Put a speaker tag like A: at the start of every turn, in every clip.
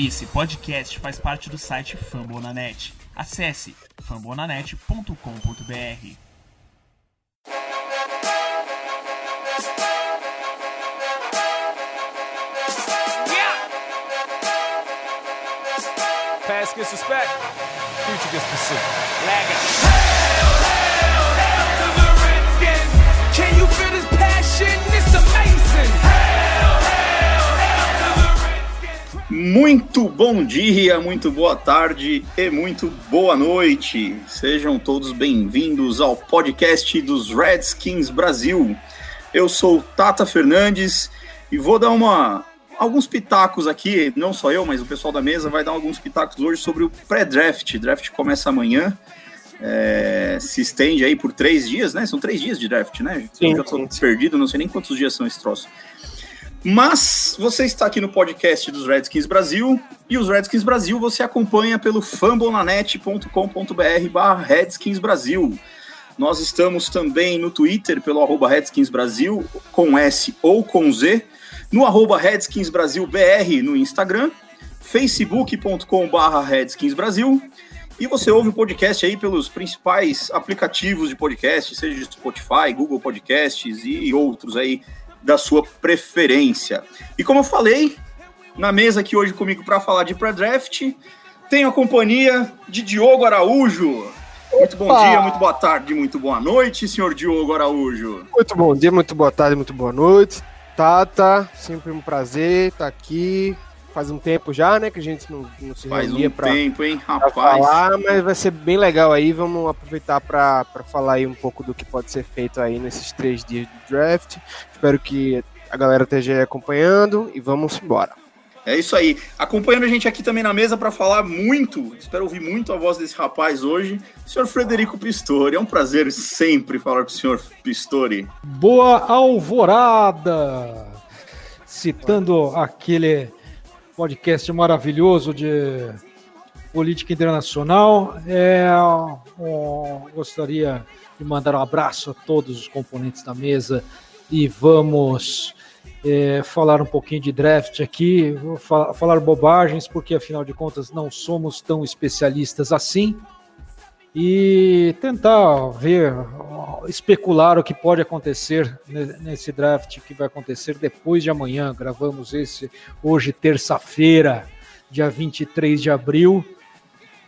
A: Esse podcast faz parte do site Fambonanet. Acesse fambonanet.com.br.
B: Past gets respect, future gets pursuit.
C: Can you feel
D: Muito bom dia, muito boa tarde e muito boa noite. Sejam todos bem-vindos ao podcast dos Redskins Brasil. Eu sou Tata Fernandes e vou dar uma alguns pitacos aqui, não só eu, mas o pessoal da mesa vai dar alguns pitacos hoje sobre o pré-draft. Draft começa amanhã, é, se estende aí por três dias, né? São três dias de draft, né?
E: Sim,
D: eu já tô perdido, não sei nem quantos dias são esse troço. Mas você está aqui no podcast dos Redskins Brasil e os Redskins Brasil você acompanha pelo fambonanet.com.br barra Redskins Brasil. Nós estamos também no Twitter pelo arroba Redskins Brasil, com S ou com Z, no arroba Redskins Brasil BR no Instagram, facebook.com barra Redskins Brasil, e você ouve o podcast aí pelos principais aplicativos de podcast, seja Spotify, Google Podcasts e outros aí da sua preferência. E como eu falei, na mesa aqui hoje comigo para falar de pré-draft, tenho a companhia de Diogo Araújo. Muito bom
E: Opa!
D: dia, muito boa tarde, muito boa noite, senhor Diogo Araújo.
E: Muito bom dia, muito boa tarde, muito boa noite. Tata, sempre um prazer estar aqui. Faz um tempo já, né, que a gente não, não se
D: Faz
E: reunia
D: um
E: para
D: tempo, hein,
E: pra
D: rapaz.
E: falar, mas vai ser bem legal aí. Vamos aproveitar para falar aí um pouco do que pode ser feito aí nesses três dias de draft. Espero que a galera esteja aí acompanhando e vamos embora.
D: É isso aí. Acompanhando a gente aqui também na mesa para falar muito, espero ouvir muito a voz desse rapaz hoje, o senhor Frederico Pistori. É um prazer sempre falar com o senhor Pistori.
F: Boa Alvorada! Citando aquele podcast maravilhoso de política internacional, é, gostaria de mandar um abraço a todos os componentes da mesa e vamos é, falar um pouquinho de draft aqui, falar bobagens, porque afinal de contas não somos tão especialistas assim e tentar ver, especular o que pode acontecer ne- nesse draft que vai acontecer depois de amanhã. Gravamos esse hoje, terça-feira, dia 23 de abril,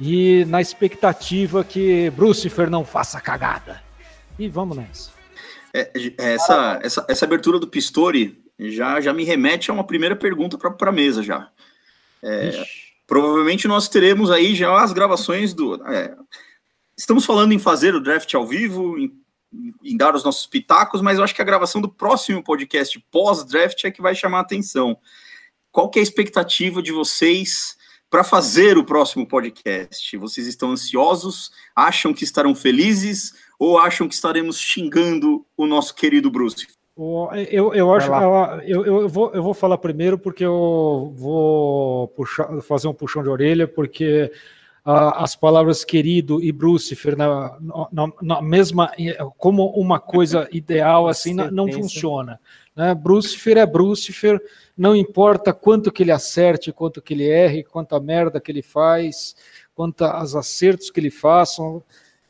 F: e na expectativa que Brucifer não faça cagada. E vamos nessa.
D: É, é, essa, essa, essa abertura do Pistori já, já me remete a uma primeira pergunta para a mesa já.
F: Ixi.
D: Provavelmente nós teremos aí já as gravações do. é, estamos falando em fazer o draft ao vivo, em, em dar os nossos pitacos, mas eu acho que a gravação do próximo podcast pós-draft é que vai chamar a atenção. Qual que é a expectativa de vocês para fazer o próximo podcast? Vocês estão ansiosos? Acham que estarão felizes? Ou acham que estaremos xingando o nosso querido Bruce?
F: Eu, eu acho eu, eu, vou, eu vou falar primeiro porque eu vou puxar, fazer um puxão de orelha, porque as palavras querido e Brucifer na, na, na mesma como uma coisa ideal assim não, não funciona. Né? Brucifer é Brucifer, não importa quanto que ele acerte, quanto que ele erre, quanta merda que ele faz, quantos acertos que ele faça,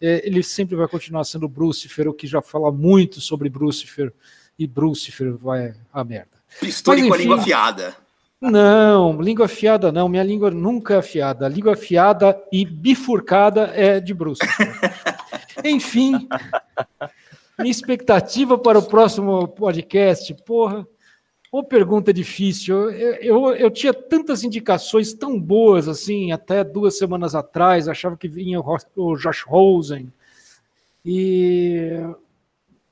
F: é, ele sempre vai continuar sendo Brucifer, o que já fala muito sobre Brucifer e Brucifer vai a merda.
D: Pistori
F: Mas,
D: com a
F: enfim.
D: língua afiada.
F: Não, língua afiada não, minha língua nunca é afiada. Língua afiada e bifurcada é de Brucifer. Enfim, minha expectativa para o próximo podcast, porra, uma pergunta difícil. Eu, eu, eu tinha tantas indicações tão boas assim, até duas semanas atrás, achava que vinha o Josh Rosen. E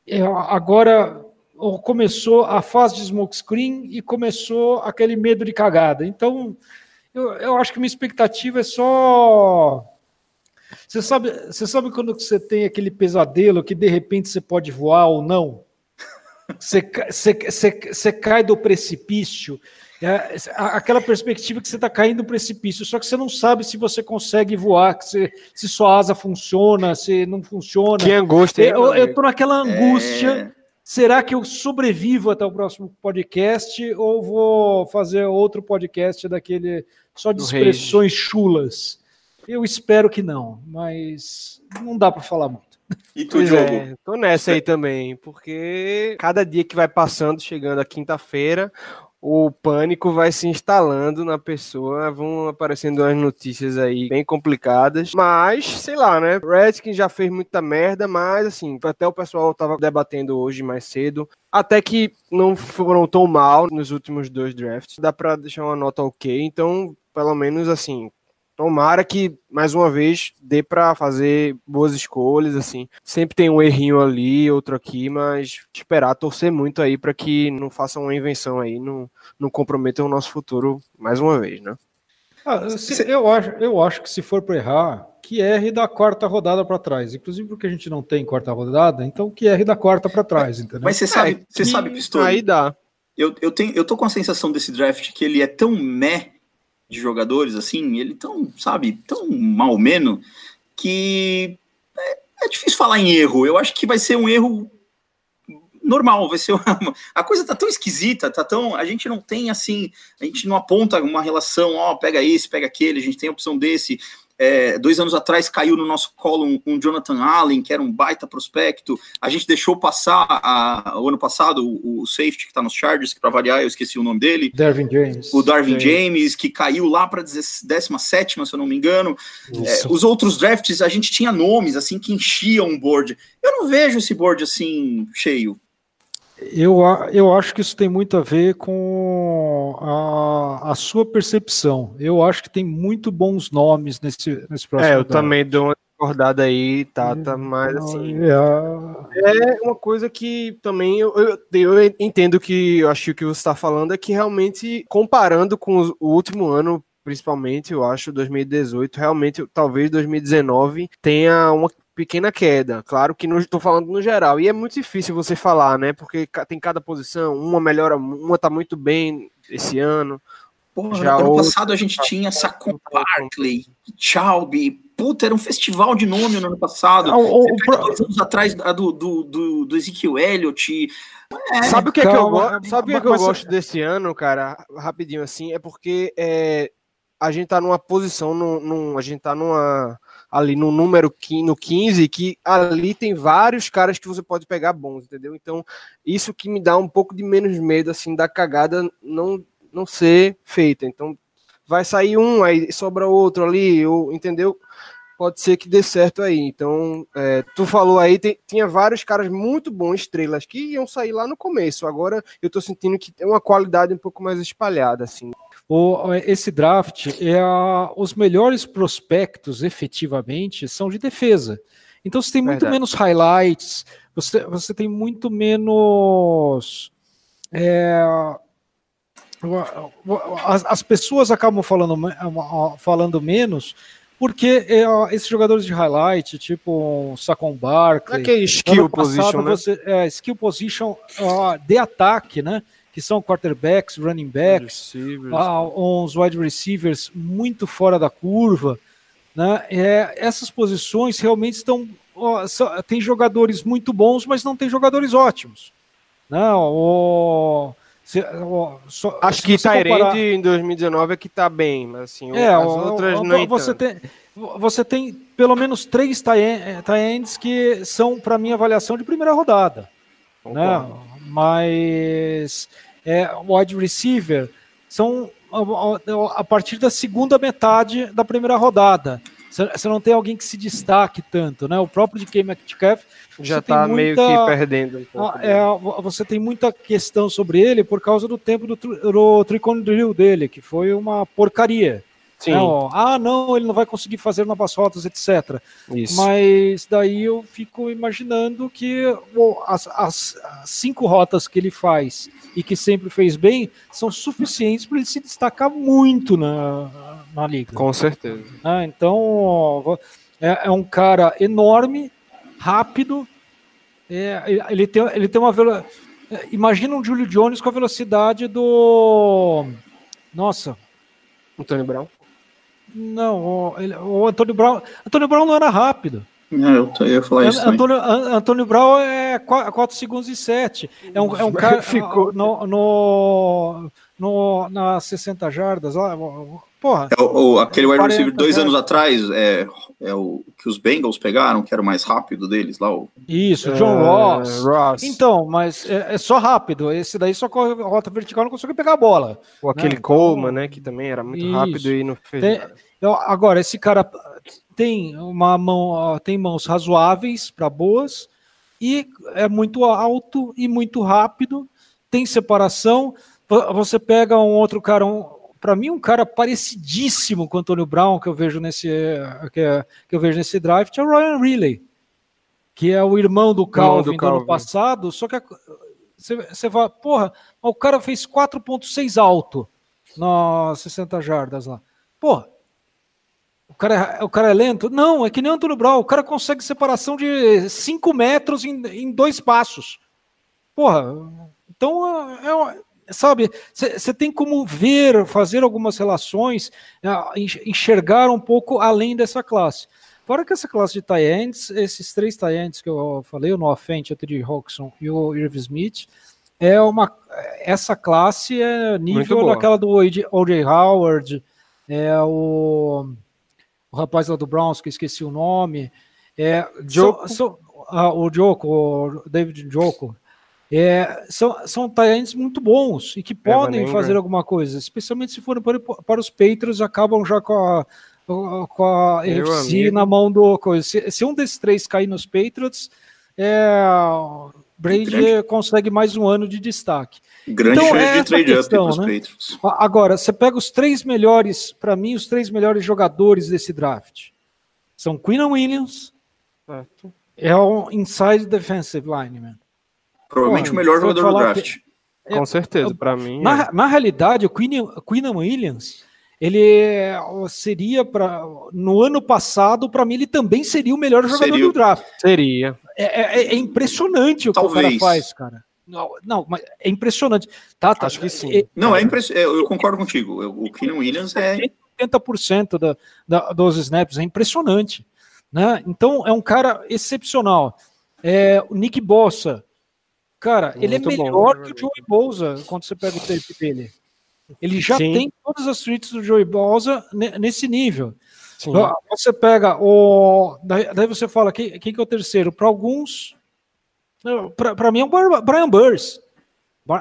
F: é, agora começou a fase de smokescreen e começou aquele medo de cagada. Então, eu, eu acho que minha expectativa é só. Você sabe, você sabe quando você tem aquele pesadelo que de repente você pode voar ou não? Você, você, você, você cai do precipício, é, aquela perspectiva que você está caindo do precipício, só que você não sabe se você consegue voar, que você- se sua asa funciona, se não funciona.
E: Que angústia,
F: Eu, tô naquela angústia.
D: É,
F: Será que eu sobrevivo até o próximo podcast ou vou fazer outro podcast daquele só de expressões chulas. Eu espero que não, mas não dá para falar muito.
E: E tu, pois jogo? É, tô nessa aí também, porque cada dia que vai passando, chegando a quinta-feira, o pânico vai se instalando na pessoa, vão aparecendo as notícias aí bem complicadas, mas sei lá, né? Redskins já fez muita merda, mas assim, até o pessoal tava debatendo hoje mais cedo, até que não foram tão mal nos últimos dois drafts, dá para deixar uma nota ok, então pelo menos assim, Tomara que, mais uma vez, dê para fazer boas escolhas, assim. Sempre tem um errinho ali, outro aqui, mas esperar, torcer muito aí para que não façam uma invenção aí, não, não comprometam o nosso futuro mais uma vez, né?
F: Ah, se, eu, acho, eu acho que se for para errar, que erre da quarta rodada para trás. Inclusive porque a gente não tem quarta rodada, então que erre da quarta para trás, entendeu?
D: Mas você sabe, é, você sabe, Pistori,
E: Aí dá.
D: Eu, eu, tenho, eu tô com a sensação desse draft que ele é tão meh de jogadores, assim, ele tão, sabe, tão mal menos que é, é, difícil falar em erro. Eu acho que vai ser um erro normal, vai ser uma, a coisa tá tão esquisita, tá tão, a gente não tem assim, a gente não aponta uma relação, ó, pega esse, pega aquele, a gente tem a opção desse, é, dois anos atrás caiu no nosso colo um, um, Jonathan Allen, que era um baita prospecto. A gente deixou passar a, o ano passado o, o safety que está nos Chargers, que para variar eu esqueci o nome dele.
F: Darvin James.
D: O Darvin James, que caiu lá para 17, se eu não me engano. É, os outros drafts, a gente tinha nomes assim que enchiam o board. Eu não vejo esse board assim cheio.
F: Eu, eu acho que isso tem muito a ver com a, a sua percepção. Eu acho que tem muito bons nomes nesse, nesse próximo.
E: É, eu também dou uma acordada aí, Tata, mas assim. É, é uma coisa que também eu, eu, eu entendo que eu acho que o que você está falando é que realmente, comparando com o último ano, principalmente, eu acho, 2018, realmente, talvez 2019 tenha uma pequena queda. Claro que não estou falando no geral. E é muito difícil você falar, né? Porque tem cada posição, uma melhora, uma tá muito bem esse ano.
D: Porra, Já ano outra... passado a gente tá tinha Saquon Barkley, Chalby, puta, era um festival de nome no ano passado. O, o, dois anos atrás do, do, do, do Ezekiel Elliott.
E: É, sabe o que, é que eu, sabe o que, é que eu gosto desse ano, cara? Rapidinho assim, é porque é, a gente tá numa posição, num, num, a gente tá numa ali no número no 15, que ali tem vários caras que você pode pegar bons, entendeu? Então, isso que me dá um pouco de menos medo, assim, da cagada não, não ser feita. Então, vai sair um, aí sobra outro ali, ou, entendeu? Pode ser que dê certo aí. Então, é, tu falou aí, tem, tinha vários caras muito bons, estrelas, que iam sair lá no começo. Agora, eu tô sentindo que tem uma qualidade um pouco mais espalhada, assim.
F: O, esse draft, é a, os melhores prospectos, efetivamente, são de defesa. Então você tem muito Verdade. menos highlights, você, você tem muito menos. É, as, as, pessoas acabam falando, falando menos porque é, esses jogadores de highlight, tipo Sacon Barkley,
E: Aquele skill position, né? você,
F: é, skill position uh, de ataque, né? Que são quarterbacks, running backs, ah, uns wide receivers muito fora da curva. Né? É, essas posições realmente estão. Ó, só, tem jogadores muito bons, mas não tem jogadores ótimos. Não,
E: se, só, Acho que Tyrande comparar... em 2019 é que está bem, mas assim,
F: é, as outras não. Você tem, você tem pelo menos três Tyrands que são, para minha avaliação, de primeira rodada. Né? Mas é, wide receiver são a, partir da segunda metade da primeira rodada. Você não tem alguém que se destaque tanto, né? O próprio DK Metcalf
E: já está meio que perdendo. Um
F: ah, é, você tem muita questão sobre ele por causa do tempo do, do Tricone Drill dele, que foi uma porcaria. Sim. Não, ah, não, ele não vai conseguir fazer novas rotas, etc. Isso. Mas daí eu fico imaginando que bom, as, as, as, cinco rotas que ele faz e que sempre fez bem são suficientes para ele se destacar muito na, na liga.
E: Com certeza.
F: Ah, então é, é, um cara enorme, rápido. É, ele, tem, ele tem uma velocidade. Imagina um Julio Jones com a velocidade do. Nossa.
E: Antônio Brown.
F: Não, o, ele, o Antônio Brown. Antônio Brown não era rápido.
D: Não, eu, tô, eu ia falar isso.
F: Antônio, Antônio Brown é 4 segundos e 7. É um, é um cara. Ficou. No, no, no, nas 60 jardas, lá, Porra.
D: É o, o- aquele wide
F: 40
D: receiver dois
F: já.
D: anos atrás, é, é o que os Bengals pegaram, que era o mais rápido deles lá. O,
F: Isso, John
E: É,
F: Ross.
E: Ross.
F: Então, mas é, é só rápido. Esse daí só corre rota vertical não consegue pegar a bola.
E: Ou aquele
F: Não,
E: Coleman, né? Que também era muito
F: Isso.
E: rápido e não fez
F: Tem-. Eu- agora, esse cara tem uma mão, tem mãos razoáveis para boas e é muito alto e muito rápido, tem separação. Vo- Você pega um outro cara, um, para mim um cara parecidíssimo com o Antônio Brown que eu vejo nesse que, é- que eu vejo nesse draft é o Ryan Riley, que é o irmão do Calvin do, ano
E: Calvin.
F: passado, só que você, fala, porra, o cara fez 4.6 alto nas 60 jardas lá. Porra, o cara, é- o cara é lento? Não, é que nem o Antônio Brown. O cara consegue separação de 5 metros em, em dois passos. Porra, então, é, é- sabe, você tem como ver, fazer algumas relações, enx- enxergar um pouco além dessa classe. Fora que essa classe de tie-ends, esses três tie-ends que eu falei, o Noah Fent, o Teddy Hawkinson e o Irv Smith, é uma, essa classe é nível daquela do O.J. Howard, é o o rapaz lá do Browns, que esqueci o nome, é,
E: Joko.
F: são- são- ah, o Joko, o David Joko, é, são, são tie-ends muito bons e que podem
E: Ingram.
F: fazer alguma coisa, especialmente se forem para, para os Patriots, acabam já com a, com a
E: Meu
F: NFC
E: amigo.
F: na mão do coisa. Se, se um desses três cair nos Patriots, é, Brady consegue mais um ano de destaque.
D: grande
F: Então,
D: chance
F: é
D: de trade up
F: questão,
D: para os
F: né?
D: Patriots.
F: Agora, você pega os três melhores, para mim, os três melhores jogadores desse draft. São Quinnan Williams,
E: Certo.
F: é o inside defensive lineman.
D: Provavelmente
F: Porra,
D: o melhor jogador do draft.
E: Com certeza, pra mim. é.
F: Na, na realidade, o Quinnan Williams, ele é- seria para no ano passado, para mim, ele também seria o melhor jogador
D: Seria.
F: do draft.
E: Seria.
F: É, é- é impressionante o que o
D: Talvez.
F: cara faz, cara. Não, não, mas é impressionante. Tá, tá,
E: Acho que sim.
F: é-
D: Não, é impressionante. Eu concordo contigo. O Keenan Williams é
F: 80% da, da, dos snaps, é impressionante. Né? Então é um cara excepcional. É, o Nick Bossa, cara, ele é
E: Muito bom,
F: melhor
E: né,
F: que o Joey Bosa quando você pega o tape dele. Ele já
E: Sim.
F: tem todas as traits do Joey ne- nesse nível.
E: Sim.
F: Você pega o. Daí, você fala, quem, quem que é o terceiro? Para alguns. Para mim é o Brian Burns.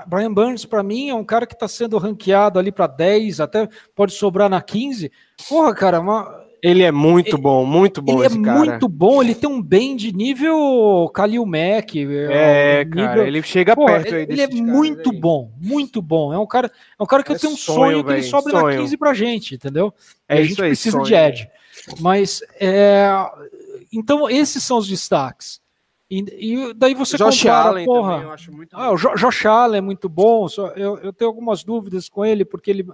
F: Brian Burns, para mim, é um cara que está sendo ranqueado ali para 10, até pode sobrar na 15. Porra, cara, uma-
E: Ele é muito bom, muito bom
F: ele é
E: cara.
F: muito bom. Ele tem um bend nível Kalil Mack.
E: É, cara,
F: nível-
E: ele chega
F: Pô,
E: perto
F: ele,
E: aí
F: ele é muito
E: aí.
F: bom, muito bom. É um cara, é um cara que
E: É
F: eu tenho um
E: sonho,
F: sonho, que ele sobe na
E: sonho.
F: 15 pra gente, entendeu?
E: É
F: E a gente
E: aí,
F: precisa
E: sonho.
F: de Ed. Mas é, então esses são os destaques. E, e daí você
E: Josh
F: compara,
E: Allen
F: porra,
E: também, eu acho muito
F: ah, o Jo- Josh Allen é muito bom, só eu, eu tenho algumas dúvidas com ele, porque ele,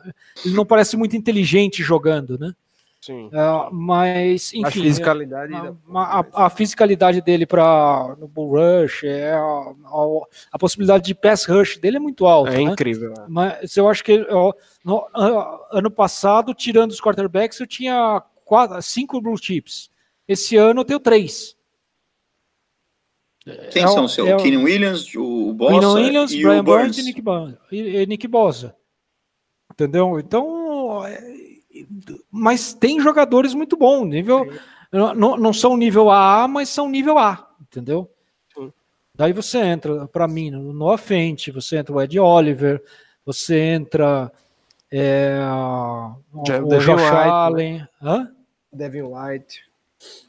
F: ele não parece muito inteligente jogando, né?
E: Sim.
F: É, mas,
E: a
F: enfim,
E: fisicalidade.
F: a,
E: da-
F: a- a fisicalidade dele para no bull rush, é, a, a- a possibilidade de pass rush dele é muito alta.
E: é
F: né?
E: incrível. né?
F: Mas eu acho que ó, no- a- ano passado, tirando os quarterbacks, eu tinha quatro, cinco blue chips. Esse ano eu tenho três.
D: Quem
F: É o-
D: são os seus?
F: é o-
D: Keenan Williams, o Bossa
F: Quinnan Williams,
D: e
F: Brian
D: o
F: Burns
D: Burns.
F: e Nick, Ba- e, e Nick Bosa. Entendeu? Então, é, mas tem jogadores muito bons, nível não, não- são nível AA, mas são nível A, entendeu? Daí você entra, para mim, no Noah Fent, você entra o Ed Oliver, você entra é, o, o Josh
E: White, né?
F: Allen. Hã?
E: Devin White.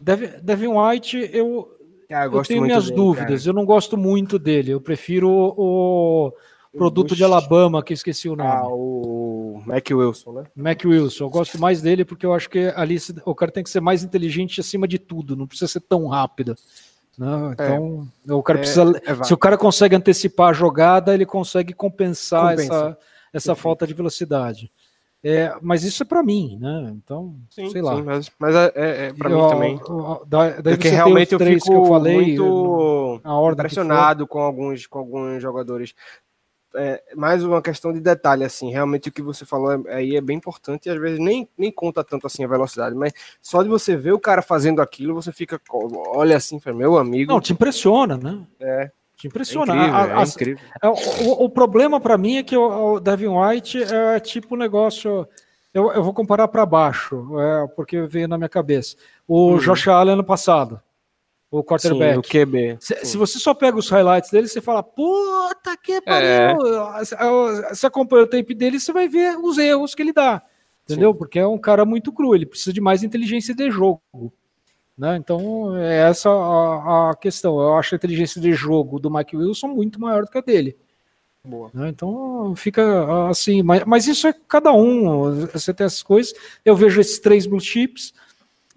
F: Devin, Devin White, eu,
E: Ah, eu
F: eu tenho minhas
E: dele,
F: dúvidas. Eu não gosto muito dele. Eu prefiro o produto
E: Bush.
F: de Alabama, que esqueci o nome.
E: Ah, o Mac Wilson, né?
F: Mac Wilson. Eu gosto mais dele porque eu acho que ali o cara tem que ser mais inteligente acima de tudo. Não precisa ser tão rápido. né? Então, o cara
E: É-
F: precisa.
E: é
F: se o cara consegue antecipar a jogada, ele consegue compensar
E: Compensa.
F: essa, essa falta de velocidade. É, mas isso é para mim, né? Então, sei lá.
E: Sim, mas, mas é, é, é pra
F: Eu-
E: mim também.
F: da- daí
E: Porque realmente eu fico
F: que eu falei,
E: muito
F: na ordem que
E: impressionado com alguns, com alguns jogadores. É, mais uma questão de detalhe, assim, realmente o que você falou é- aí é bem importante e às vezes nem, nem conta tanto assim a velocidade, mas só de você ver o cara fazendo aquilo, você fica, olha assim, meu amigo,
F: Não, te impressiona, né?
E: é,
F: Te
E: é
F: impressiona.
E: incrível,
F: A-
E: é
F: a-
E: incrível.
F: é, o, o- problema para mim é que o, o Devin White é tipo um negócio. eu, eu vou comparar para baixo, é, porque veio na minha cabeça. O
E: Hum.
F: Josh Allen ano passado, o
E: Sim,
F: quarterback.
E: o QB.
F: Se, se você só pega os highlights dele, você fala, puta que pariu. Você- Você acompanha o tape dele, você vai ver os erros que ele dá. Entendeu? Porque é um cara muito cru, ele precisa de mais inteligência de jogo. Né? Então, é essa a, a questão. Eu acho a inteligência de jogo do Mike Wilson muito maior do que a dele.
E: Boa.
F: né? Então fica assim, mas, mas isso é cada um. Você tem essas coisas. Eu vejo esses três blue chips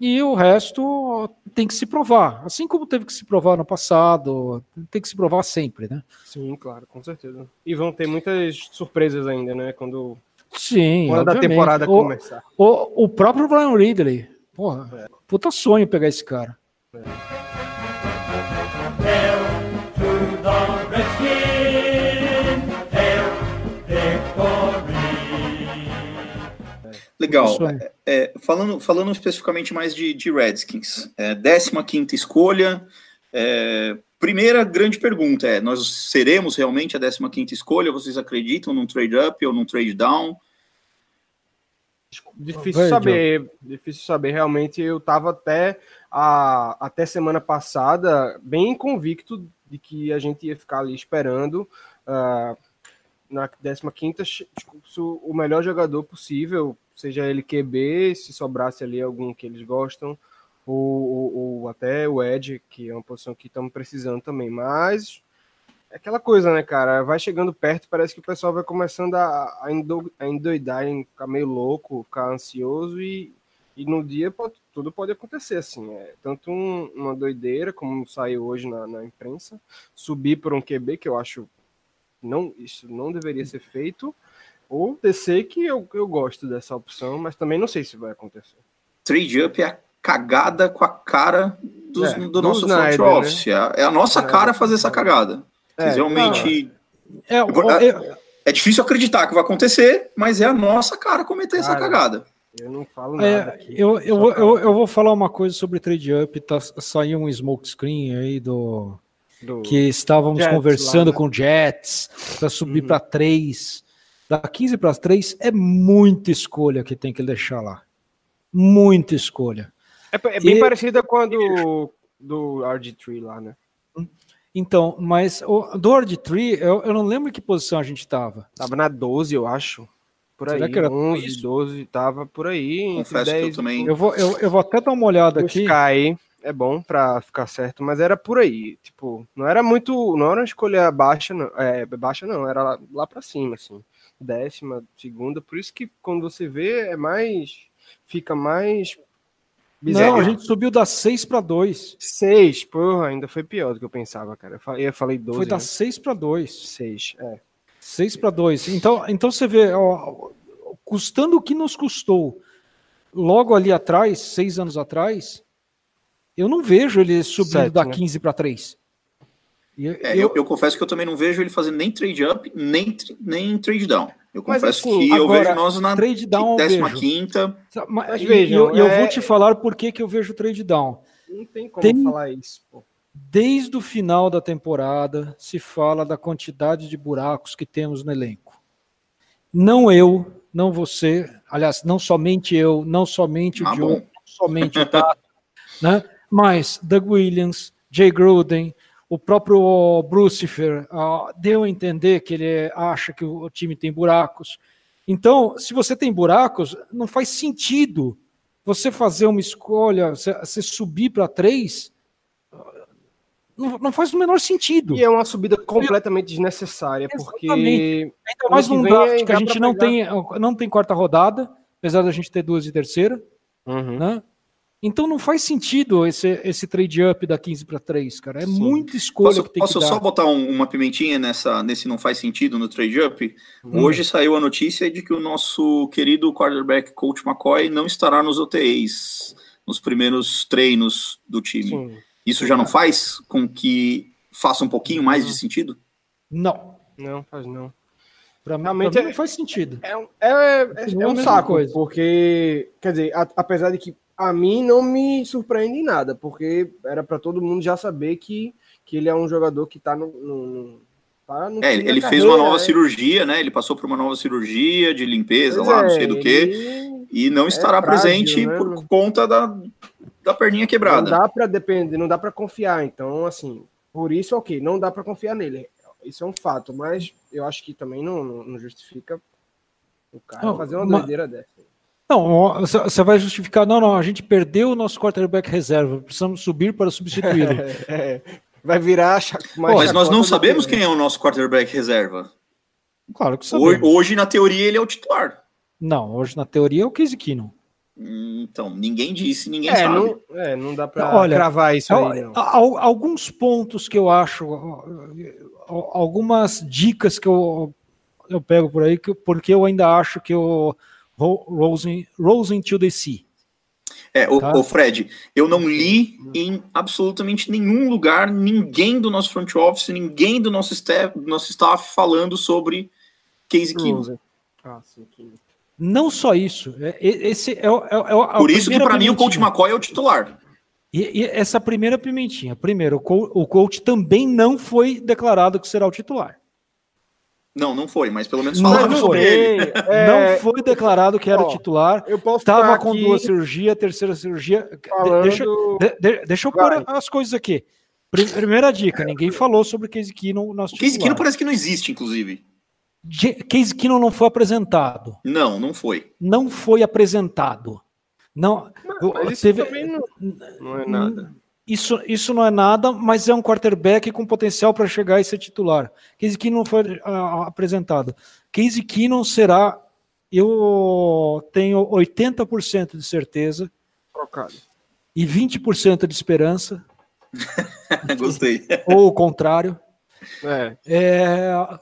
F: e o resto tem que se provar. Assim como teve que se provar no passado, tem que se provar sempre, né?
E: Sim, claro, com certeza. E vão ter muitas surpresas ainda, né? Quando
F: Sim.
E: hora da temporada
F: o,
E: começar.
F: o, o próprio Brian Ridley, porra, puta sonho pegar esse cara.
D: Legal.
F: Aí.
D: É, falando, falando especificamente mais de, de Redskins, é, 15 escolha. é, primeira grande pergunta é: nós seremos realmente a 15 escolha? Vocês acreditam num trade up ou num trade down?
E: Difícil saber, difícil saber. Realmente, eu tava até a, até semana passada bem convicto de que a gente ia ficar ali esperando ah, na 15 o melhor jogador possível, seja ele QB, se sobrasse ali algum que eles gostam, ou, ou- ou até o Edge, que é uma posição que estamos precisando também. Mas é aquela coisa, né, cara? Vai chegando perto, parece que o pessoal vai começando a, a, endo- a endoidar, em ficar meio louco, ficar ansioso e, e no dia pode- tudo pode acontecer, assim. É, tanto um- uma doideira, como saiu hoje na, na imprensa, subir por um QB, que eu acho não isso não deveria ser feito, ou descer, que eu, eu gosto dessa opção, mas também não sei se vai acontecer.
D: Trade up é a cagada com a cara dos-
E: É,
D: do,
E: do
D: nosso front
E: Snyder, né?
D: office. É, a- é a nossa
E: É,
D: cara fazer essa cagada. Vocês
E: É,
D: realmente.
F: É,
D: É difícil acreditar que vai acontecer, mas é a nossa cara cometer essa
E: Cara,
D: cagada.
E: Eu não falo nada
F: É,
E: aqui.
F: eu, eu, vou- eu, eu vou falar uma coisa sobre trade up. Tá, saiu um smoke screen aí do
E: do-
F: que estávamos
E: Jets
F: conversando
E: lá, né?
F: com Jets para subir
E: Uhum.
F: para 3. Da 15 para 3 é muita escolha que tem que deixar lá. Muita escolha.
E: É, é bem
F: E-
E: parecida com a do, do RG3 lá, né?
F: Então, mas o do Ord Tree, eu, eu não lembro em que posição a gente estava.
E: Tava na 12, eu acho. Por aí,
F: Será que era
E: 11,
F: isso?
E: 12, tava por aí.
D: Confesso que eu
E: 10
D: também-
F: Eu vou, eu, eu vou até dar uma olhada aqui.
E: Buscar aí é bom pra ficar certo, mas era por aí. Tipo, não era muito. Não era uma escolha baixa, não. É, baixa não, era lá, lá pra cima, assim. Décima, segunda. Por isso que quando você vê, é mais. Fica mais.
F: Não, a gente subiu da 6 para 2.
E: Seis, porra, ainda foi pior do que eu pensava, cara. Eu fa- Eu falei 12.
F: Foi da
E: né?
F: 6 para 2.
E: Seis, é.
F: 6 para 2. Então, então você vê, ó, custando o que nos custou logo ali atrás, seis anos atrás, eu não vejo ele subindo
E: Sete,
F: da
E: né?
F: 15 para 3. Eu-
D: É, eu, eu confesso que eu também não vejo ele fazendo nem trade up, nem, nem trade down. Eu
E: Mas,
D: confesso
E: assim,
D: que eu
F: agora,
D: vejo nós na
F: trade down eu
D: 15
F: vejo.
D: quinta.
F: Mas,
E: Mas
F: e- e eu, eu
E: é-
F: vou te falar por que, que eu vejo o trade down.
E: Não tem como
F: Tem-
E: falar isso, pô.
F: Desde o final da temporada se fala da quantidade de buracos que temos no elenco. Não eu, não você, aliás, não somente eu, não somente o
D: Ah,
F: Diogo,
D: bom.
F: não somente o Tato, né? mas Doug Williams, Jay Gruden, o próprio Brucifer ah, deu a entender que ele acha que o time tem buracos. Então, se você tem buracos, não faz sentido você fazer uma escolha, você, subir para três, não, não faz o menor sentido.
E: E é uma subida completamente desnecessária, porque.
F: Exatamente. Ainda mais num draft que a gente não
E: pegar.
F: tem, não tem quarta rodada, apesar da gente ter duas e terceira,
E: Uhum.
F: né? Então não faz sentido esse, esse trade up da 15 para 3, cara. É
E: Sim.
F: muita escolha
D: Posso,
F: que tem
D: posso
F: que dar.
D: só botar um- uma pimentinha nessa, nesse não faz sentido no trade up?
F: Hum.
D: Hoje saiu a notícia de que o nosso querido quarterback coach McCoy não estará nos OTAs, nos primeiros treinos do time.
E: Sim.
D: Isso já não faz com que faça um pouquinho mais de sentido?
F: Não.
E: Não, faz não.
F: Para mim,
E: Realmente
F: pra mim
E: é-
F: não faz sentido.
E: É, um- é, é, é um saco,
F: coisa.
E: porque, quer dizer, a- apesar de que a mim não me surpreende em nada, porque era para todo mundo já saber que, que ele é um jogador que tá no. no, no- tá no
D: É, ele fez
E: carreira,
D: uma nova
E: né?
D: cirurgia, né? Ele passou por uma nova cirurgia de limpeza
E: Pois
D: lá,
E: é,
D: não sei do que. e não estará
E: frágil,
D: presente
E: né?
D: por conta da, da perninha
E: Não
D: quebrada.
E: dá para depender, não dá para confiar. Então, assim, por isso, ok, não dá para confiar nele. Isso é um fato, mas eu acho que também não, não, não justifica o cara
F: Não,
E: fazer uma
F: ma-
E: doideira dessa.
F: Não, você vai justificar, não, não, a gente perdeu o nosso quarterback reserva, precisamos subir para substituí-lo.
E: É, vai virar mais
D: Mas nós não sabemos
E: que-
D: quem é o nosso quarterback reserva.
F: claro que
D: Hoje,
F: sabemos.
D: hoje, na teoria, ele é o titular.
F: Não, hoje na teoria é o Case Keenum.
D: Hum, Então, ninguém disse, ninguém
E: É,
D: sabe.
E: não, é, não dá para
F: Olha,
E: cravar isso aí, não.
F: Al- al- Alguns pontos que eu acho, algumas dicas que eu, eu pego por aí, que, porque eu ainda acho que o Ro- Rosen, Rosen to the Sea.
D: É, o,
F: Tá.
D: o Fred, eu não li em absolutamente nenhum lugar ninguém do nosso front office, ninguém do nosso staff, do nosso staff falando sobre Case.
E: Rosen. Ah,
F: Não só isso, é- esse é, o- é, o- é
D: Por isso que, para mim, o Colt
F: pimentinha.
D: McCoy é o titular.
F: E, e essa primeira pimentinha, primeiro, o, co- o coach também não foi declarado que será o titular.
D: Não, não foi, mas pelo menos
F: Não
D: falaram
F: foi.
D: sobre ele.
E: É,
F: não foi declarado que era
E: ó,
F: o titular.
E: eu posso
F: Estava
E: ficar
F: com
E: aqui
F: duas cirurgias, terceira cirurgia. De-
E: falando...
F: Deixa, de- de- deixa eu
E: Vai.
F: pôr as coisas aqui. Pri- Primeira dica: ninguém falou sobre Case Keenum. Nosso
D: O Case
F: titular.
D: Keenum parece que não existe, inclusive.
F: Case Keenum não foi apresentado.
D: Não, não foi.
F: Não foi apresentado. Não,
E: Mas isso
F: teve-
E: também não, não é nada.
F: Isso, isso não é nada, mas é um quarterback com potencial para chegar e ser titular. Case Keenum não foi ah, apresentado. Case Keenum será, eu tenho 80% de certeza
E: Trocado.
F: e 20% de esperança,
D: Gostei.
F: ou o contrário,
E: É,
F: é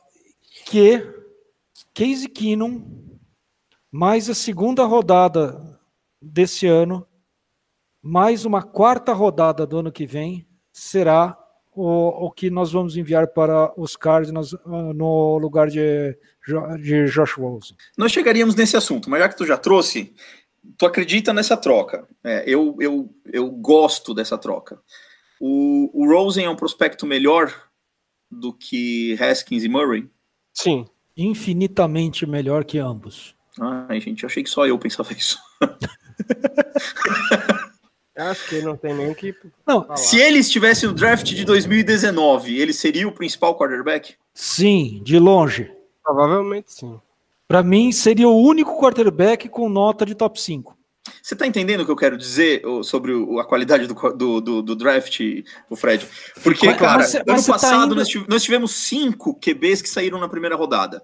F: que Case Keenum, mais a segunda rodada desse ano, mais uma quarta rodada do ano que vem, será o, o que nós vamos enviar para os Cardinals ah, no lugar de, de Josh Rosen.
D: Nós chegaríamos nesse assunto, mas já que tu já trouxe, tu acredita nessa troca. É, eu, eu, eu gosto dessa troca. O, o Rosen é um prospecto melhor do que Haskins e Murray?
E: sim.
F: Infinitamente melhor que ambos.
D: Ai, gente, eu achei que só eu pensava isso.
E: Acho que não tem nem que
F: Não,
E: falar.
D: Se ele estivesse no draft de 2019, ele seria o principal quarterback?
F: sim, de longe.
E: Provavelmente sim.
F: Para mim, seria o único quarterback com nota de top 5.
D: Você tá entendendo o que eu quero dizer sobre a qualidade do, do, do- do draft, o Fred? Porque,
F: Mas-
D: cara,
F: mas você-
D: ano
F: tá
D: passado
F: indo-
D: nós, tive- nós tivemos cinco QBs que saíram na primeira rodada.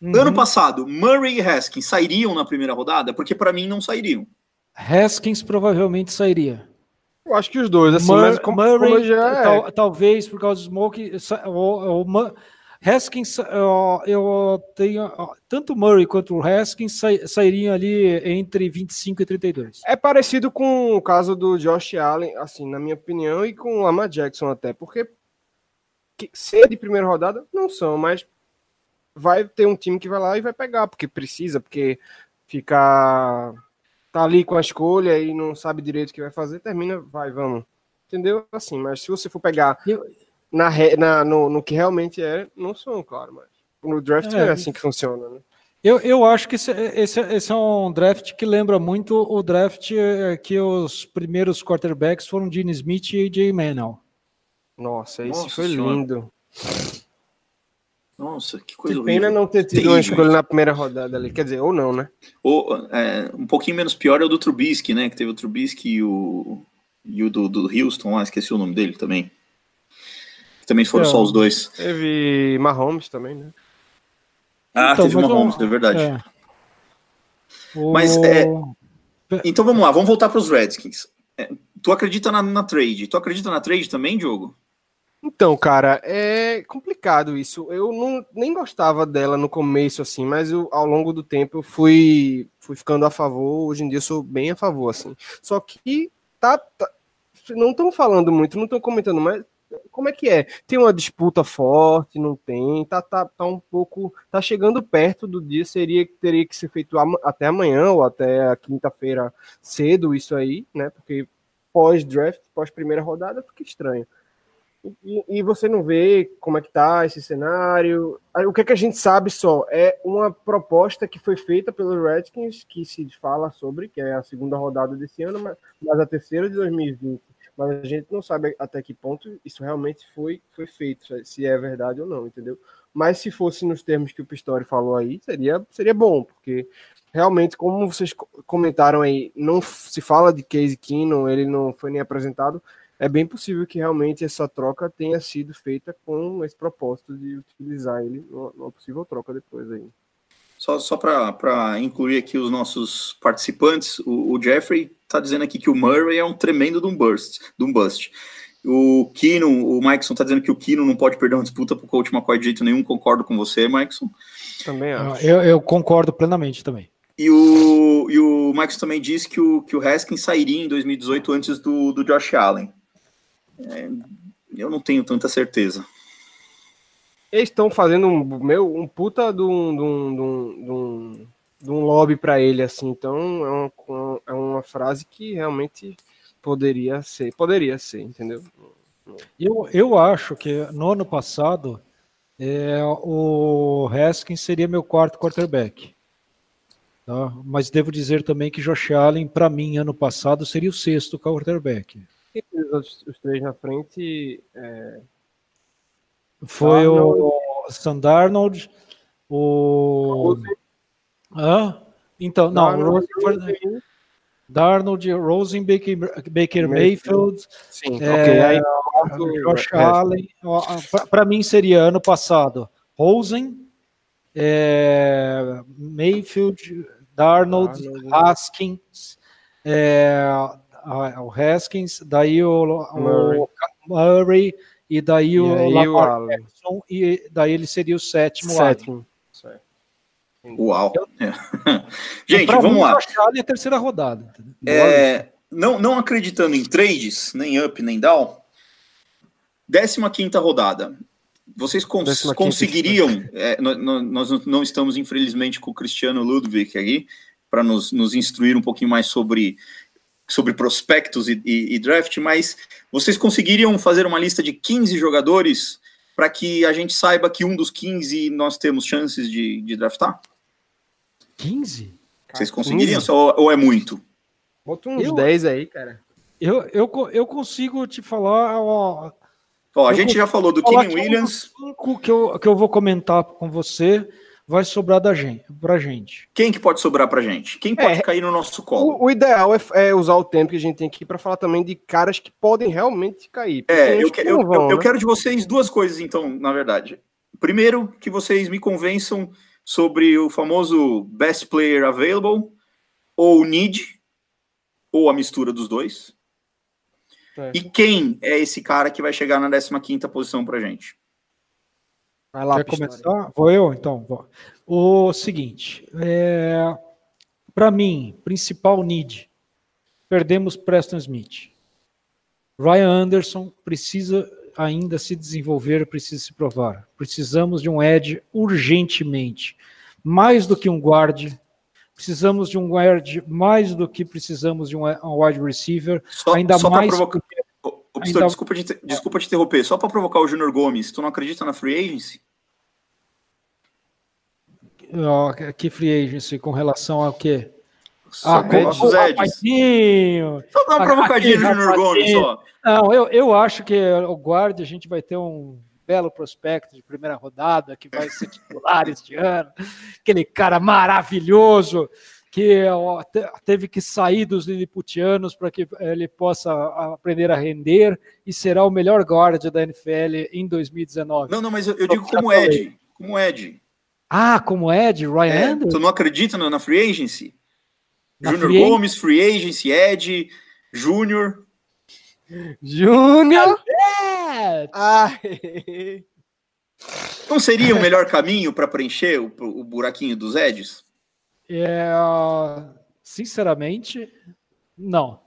F: Uhum.
D: Ano passado, Murray e Haskins sairiam na primeira rodada? Porque para mim não sairiam.
F: Haskins provavelmente sairia.
E: Eu acho que os dois, assim,
F: Mur-
E: mas como,
F: Murray,
E: como já é,
F: tal- talvez por causa do Smoke. O, Haskins, ó, eu tenho. Tanto o Murray quanto o Haskins sai- sairiam ali entre 25 e 32.
E: é parecido com o caso do Josh Allen, assim, na minha opinião, e com o Lamar Jackson até, porque que, ser de primeira rodada não são, mas vai ter um time que vai lá e vai pegar, porque precisa, porque ficar tá ali com a escolha e não sabe direito o que vai fazer, termina, vai, vamos. Entendeu? Assim, mas se você for pegar
F: Eu-
E: na, re- na- no, no que realmente é, não são, claro, mas no draft
F: É.
E: é, assim que funciona, né?
F: Eu, eu acho que esse, esse, esse é um draft que lembra muito o draft eh, que os primeiros quarterbacks foram Gene Smith e Jay Manuel.
E: Nossa, esse
D: Nossa
E: foi
D: Senhora. Nossa, que coisa
E: Que pena
D: horrível.
E: não ter tido
D: Terrível.
E: uma escolha na primeira rodada ali. Quer dizer, ou não, né?
D: Ou, é, um pouquinho menos pior é o do Trubisky, né? Que teve o Trubisky e o, e o do, do Houston lá, esqueci o nome dele também. Também foram só os dois.
E: Teve Mahomes também, né?
D: Ah,
F: Então,
D: teve Mahomes, é verdade.
F: É. O-
D: Mas, é, Então vamos lá, vamos voltar para os Redskins. É, tu acredita na, na trade? Tu acredita na trade também, Diogo?
E: Então, cara, é complicado isso. Eu não, nem gostava dela no começo, assim, mas eu, ao longo do tempo eu fui, fui ficando a favor. Hoje em dia eu sou bem a favor, assim. Só que tá, tá- não estão falando muito, não estão comentando, mas como é que é? Tem uma disputa forte, não tem? Tá, tá, tá um pouco, tá chegando perto do dia, seria que teria que ser feito até amanhã ou até a quinta-feira cedo isso aí, né? Porque pós-draft, pós-primeira rodada, fica estranho. E, e, você não vê como é que tá esse cenário. O que é que a gente sabe só é uma proposta que foi feita pelo Redskins, que se fala sobre, que é a segunda rodada desse ano, mas, mas a terceira de 2020. Mas a gente não sabe até que ponto isso realmente foi, foi feito, se é verdade ou não, entendeu? Mas se fosse nos termos que o Pistori falou aí, seria, seria bom, porque realmente, como vocês comentaram aí, não se fala de Case Keenum, ele não foi nem apresentado, é bem possível que realmente essa troca tenha sido feita com esse propósito de utilizar ele numa possível troca depois aí.
D: Só, só para incluir aqui os nossos participantes, o, o Jeffrey está dizendo aqui que o Murray é um tremendo de um burst. De um bust. O Kino, o Mikeson está dizendo que o Kino não pode perder uma disputa para o coach McCoy de jeito nenhum. Concordo com você, Mikeson.
F: Também acho. Eu, eu concordo plenamente também.
D: E o, e o Mikeson também disse que o, que o Haskins sairia em 2018 antes do, do Josh Allen. É, eu não tenho tanta certeza.
E: Eles estão fazendo um, meu, um puta de um, de um, de um, de um lobby para ele, assim. Então é uma, é uma frase que realmente poderia ser, poderia ser, entendeu?
F: Eu, eu acho que no ano passado é, o Haskins seria meu quarto quarterback. Tá? Mas devo dizer também que Josh Allen, para mim, ano passado, seria o sexto quarterback
E: os, os três na frente. É...
F: Foi Darnold. o Sam Darnold, o. Hã? Então, não, Darnold, Rosen, Darnold, Baker, Mayfield,
E: Sim, é, ok. Aí,
F: Josh é, Allen. Para mim seria ano passado Rosen, é, Mayfield, Darnold, Darnold. Haskins, é, o Haskins, daí o Murray, o Murray e daí e o Lamar Jackson, e daí ele seria o sétimo.
E: Sétimo.
D: Uau! É. Gente, vamos lá.
F: É a terceira rodada.
D: É, não, não acreditando em trades, nem up, nem down, 15 quinta rodada. Vocês cons conseguiriam? É, nós, nós, não estamos, infelizmente, com o Cristiano Ludwig aqui para nos, nos instruir um pouquinho mais sobre sobre prospectos e, e, e, draft, mas vocês conseguiriam fazer uma lista de 15 jogadores para que a gente saiba que um dos 15 nós temos chances de, de draftar?
F: 15?
D: Vocês conseguiriam 15? Ou, ou, é muito?
E: Bota uns eu, 10 aí, cara.
F: Eu, eu, eu consigo te falar. Ó,
D: ó a gente já falou do Kenny Williams.
F: Que eu, que eu vou comentar com você vai sobrar da gente, pra gente.
D: Quem que pode sobrar pra gente? Quem pode é, cair no nosso colo?
E: O, o ideal é, é, usar o tempo que a gente tem aqui para falar também de caras que podem realmente cair.
D: É, eu, que, eu, vão, eu, né? eu quero de vocês duas coisas, então, na verdade. Primeiro, que vocês me convençam sobre o famoso best player available, ou need, ou a mistura dos dois. É. E quem é esse cara que vai chegar na 15ª posição pra gente?
F: Vai lá, Quer começar? Vou eu, então. Vou. O seguinte, é, para mim, principal need, perdemos Preston Smith. Ryan Anderson precisa ainda se desenvolver, precisa se provar. Precisamos de um edge urgentemente. Mais do que um guard, precisamos de um guard mais do que precisamos de um, wide receiver.
D: Só, ainda só mais. Provocar... ainda... desculpa, te, desculpa te interromper. Só para provocar o Júnior Gomes, tu não acredita na free agency?
F: Que free agency com relação ao quê?
D: Ah, com nossos Edges. Só dá uma provocadinha no Junior Gomes só.
F: Não, eu, eu acho que o guarda a gente vai ter um belo prospecto de primeira rodada que vai ser titular este ano. Aquele cara maravilhoso que ó, teve que sair dos liliputianos para que ele possa aprender a render e será o melhor guarda da NFL em 2019.
D: Não, não, mas eu, eu digo como Ed, como Ed.
F: Ah, como é de Ryan é, Anderson?
D: Tu não acredita na, na free agency? Júnior Gomes, free agency, Ed, Júnior.
E: Júnior!
D: Não seria o melhor caminho para preencher o, o, buraquinho dos Eds?
F: É, sinceramente, não.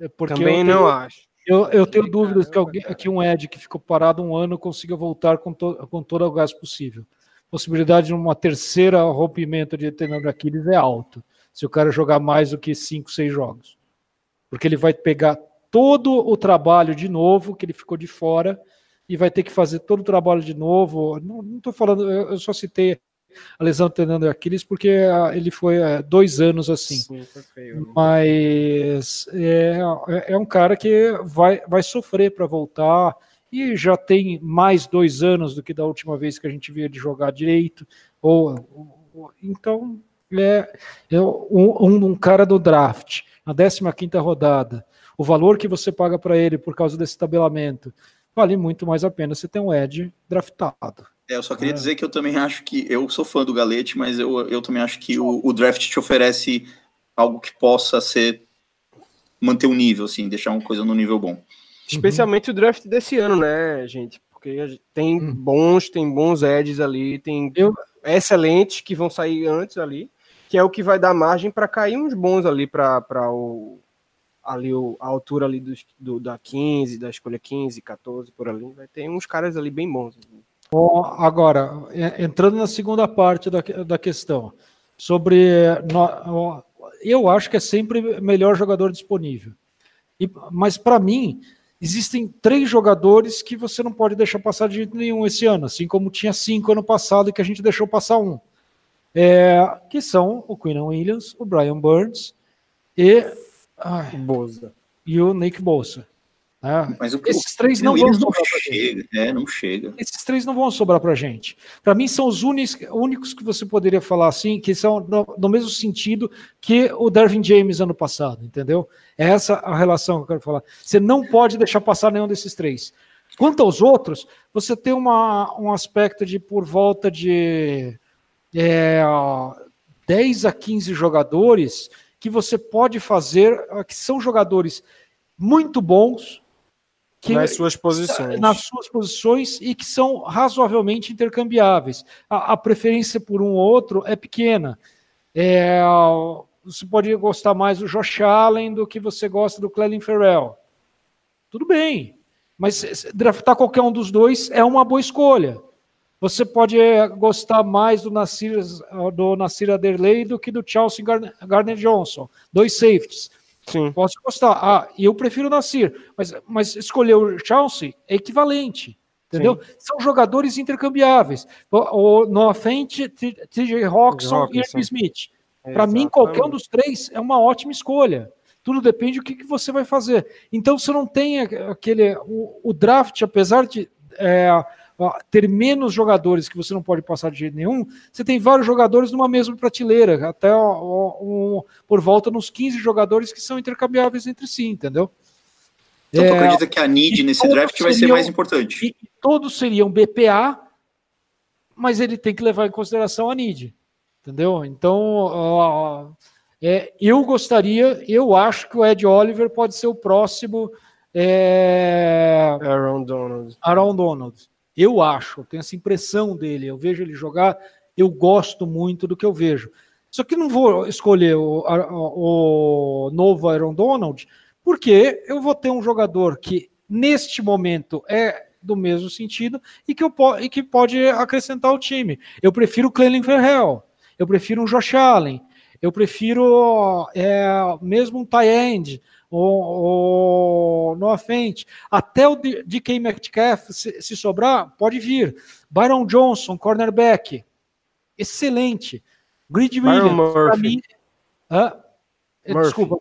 E: É porque Também não acho.
F: Eu, eu tenho dúvidas que, alguém, que um Ed que ficou parado um ano consiga voltar com, to, com todo o gás possível. Possibilidade de uma terceira rompimento de tendão de Aquiles é alto, se o cara jogar mais do que 5, 6 jogos. Porque ele vai pegar todo o trabalho de novo, que ele ficou de fora, e vai ter que fazer todo o trabalho de novo. Não estou falando, eu só citei a lesão do tendão de Aquiles porque ah, ele foi é, dois anos assim. Sim, feio, né? Mas é, é, é um cara que vai, vai sofrer para voltar e já tem mais dois anos do que da última vez que a gente viu ele jogar direito. Ou, ou então é, é um, um, cara do draft na 15 quinta rodada. O valor que você paga para ele por causa desse tabelamento vale muito mais a pena você ter um Ed draftado.
D: É, eu só queria é. dizer que eu também acho que eu sou fã do Galete, mas eu, eu também acho que o, o draft te oferece algo que possa ser manter um nível, assim, deixar uma coisa no nível bom.
E: Especialmente uhum. o draft desse ano, né, gente? Porque tem uhum. bons, tem bons edges ali, tem eu... excelentes que vão sair antes ali, que é o que vai dar margem para cair uns bons ali para o ali o, a altura ali do, do, da 15, da escolha 15, 14 por ali, vai ter uns caras ali bem bons.
F: Bom, agora, entrando na segunda parte da, da questão, sobre. No, eu acho que é sempre melhor jogador disponível. E, mas para mim, existem três jogadores que você não pode deixar passar de jeito nenhum esse ano, assim como tinha cinco ano passado e que a gente deixou passar um. É, que são o Quinn Williams, o Brian Burns e ai, Boza. e o Nick Bolsa.
D: É. Mas o, Esses três não vão sobrar não chega, é, não chega.
F: Esses três não vão sobrar para gente. Para mim são os únicos, únicos que você poderia falar assim, que são no, no, mesmo sentido que o Darwin James ano passado, entendeu? É essa a relação que eu quero falar. Você não pode deixar passar nenhum desses três. Quanto aos outros, você tem uma, um aspecto de por volta de é, 10 a 15 jogadores que você pode fazer, que são jogadores muito bons,
E: que, nas suas posições.
F: Nas suas posições e que são razoavelmente intercambiáveis. A, a preferência por um ou outro é pequena. É, você pode gostar mais do Josh Allen do que você gosta do Clelin Ferrell. Tudo bem, mas draftar qualquer um dos dois é uma boa escolha. Você pode é, gostar mais do Nasir, do Nasir Aderley do que do Chelsea Gardner Johnson, dois safeties. Sim. Posso gostar. Ah, eu prefiro o Nasir, mas, mas escolher o Chelsea é equivalente. Entendeu? Sim. São jogadores intercambiáveis. O, no frente, TJ Roxon e Irving Smith. Para mim, qualquer um dos três é uma ótima escolha. Tudo depende do que, que você vai fazer. Então, você não tem aquele. O, o draft, apesar de. É, ter menos jogadores que você não pode passar de jeito nenhum, você tem vários jogadores numa mesma prateleira, até um, por volta nos 15 jogadores que são intercambiáveis entre si, entendeu?
D: Então, é, tu acredita que a NID nesse draft seriam, vai ser mais importante?
F: todos seriam BPA, mas ele tem que levar em consideração a NID, entendeu? Então, uh, é, eu gostaria, eu acho que o Ed Oliver pode ser o próximo é,
E: Aaron Donald.
F: Aaron Donald. Eu acho, tenho essa impressão dele. Eu vejo ele jogar, eu gosto muito do que eu vejo. Só que não vou escolher o, o, o novo Aaron Donald, porque eu vou ter um jogador que, neste momento, é do mesmo sentido e que, eu, e que pode acrescentar ao time. Eu prefiro o Clelin Ferrell, eu prefiro um Josh Allen, eu prefiro é, mesmo um tie end, o, o Noah Fent, até o DK Metcalf, se, se sobrar, pode vir. Byron Johnson, cornerback, excelente. Grid Williams, para mim. Ah, desculpa,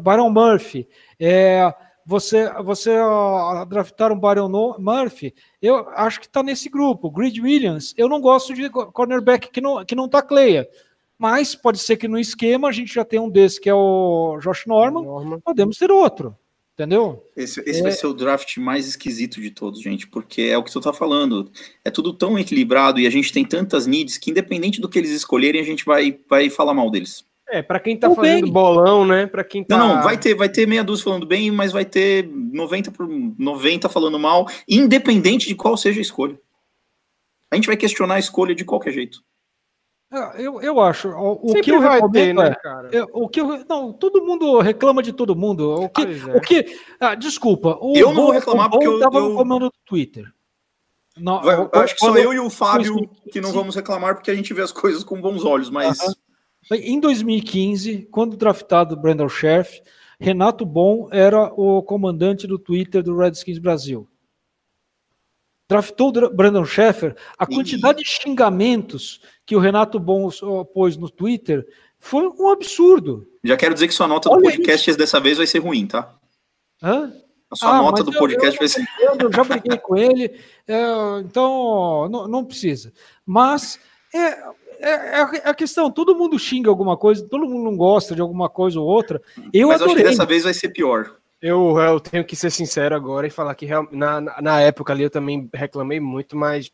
F: Byron Murphy. É, você, você uh, draftar um Byron Murphy, eu acho que está nesse grupo. Grid Williams, eu não gosto de cornerback que não, que não tacleia. Mas pode ser que no esquema a gente já tenha um desse que é o Josh Norman, Norman. podemos ter outro. Entendeu?
D: Esse, esse é... vai ser o draft mais esquisito de todos, gente, porque é o que tu tá falando. É tudo tão equilibrado e a gente tem tantas needs que, independente do que eles escolherem, a gente vai, vai falar mal deles.
E: É, para quem tá fazendo bem. bolão, né? Para quem tá...
D: Não, não, vai ter, vai ter meia dúzia falando bem, mas vai ter 90 por 90 falando mal, independente de qual seja a escolha. A gente vai questionar a escolha de qualquer jeito.
F: É, eu, eu acho. O, o que eu vai ter, né, é, cara? É, o que eu, não, todo mundo reclama de todo mundo. O que, é. o que ah, desculpa. O
D: eu não vou reclamar porque eu
F: estava no comando do Twitter.
D: Não, vai, eu, acho que sou eu e o Fábio que não vamos reclamar porque a gente vê as coisas com bons olhos, mas
F: uh -huh. em 2015, quando draftado o Brandon Sheriff, Renato Bom era o comandante do Twitter do Redskins Brasil. Draftou o Brandon Sheffer, a quantidade de xingamentos que o Renato Bom pôs no Twitter foi um absurdo.
D: Já quero dizer que sua nota do
F: Olha
D: podcast dessa vez vai ser ruim, tá?
F: Hã?
D: A sua
F: Ah,
D: nota do
F: eu-
D: podcast
F: eu,
D: vai ser.
F: Eu, eu já briguei com ele, é, então não, não precisa. Mas é, é, é a questão, todo mundo xinga alguma coisa, todo mundo não gosta de alguma coisa ou outra. Eu
D: Mas eu acho que
F: adorei.
D: dessa vez vai ser pior.
E: Eu, eu tenho que ser sincero agora e falar que real- na, na, na época ali eu também reclamei muito, mas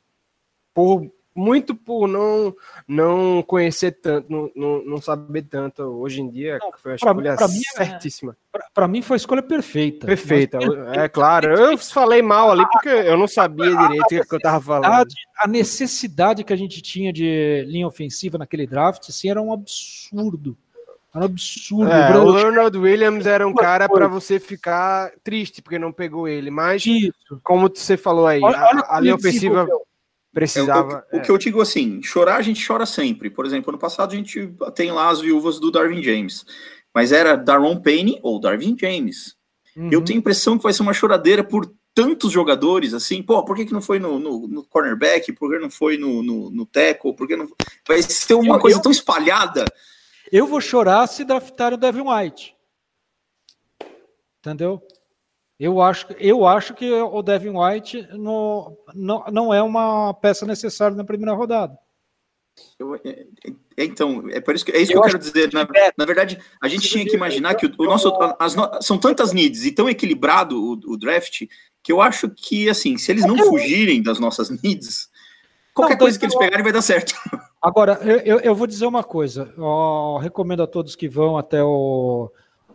E: por muito por não não conhecer tanto, não, não, não saber tanto hoje em dia,
F: Não,
E: foi a escolha
F: pra mim é-
E: certíssima.
F: Para mim foi a escolha perfeita.
E: Perfeita, é claro. Eu falei mal ali porque eu não sabia direito o que eu tava falando.
F: a necessidade que a gente tinha de linha ofensiva naquele draft assim, era um absurdo. Era um absurdo.
E: É,
F: O
E: Leonard Williams era um cara para você ficar triste porque não pegou ele, mas
F: Isso.
E: como você falou aí,
F: Olha-
E: a,
F: olha
E: a
F: como
E: linha ofensiva
F: desenvolveu.
D: É, o-
E: precisava.
D: o, o que eu digo assim, chorar a gente chora sempre. Por exemplo, ano passado a gente tem lá as viúvas do Darwin James. Mas era Daron Payne ou Darwin James. Eu
F: Uhum.
D: tenho a impressão que vai ser uma choradeira por tantos jogadores, assim, pô, por que, que não foi no, no, no cornerback? Por que não foi no, no, no tackle? Por que não... Vai ser uma
F: Eu-
D: coisa
F: eu-
D: tão espalhada.
F: Eu vou chorar se draftarem o Devin White. Entendeu? Eu acho, eu acho que o Devin White no, não, não é uma peça necessária na primeira rodada.
D: Eu- é- é- então, é por isso que é isso
F: Eu
D: que eu quero dizer. Na, na verdade, a gente tinha que imaginar que o, o nosso as no- são tantas needs e tão equilibrado o, o draft que eu acho que assim, se eles não fugirem das nossas needs, qualquer
F: Não,
D: coisa
F: tem-
D: que eles pegarem vai dar certo.
F: Agora, eu, eu- eu vou dizer uma coisa. Ó, recomendo a todos que vão até o,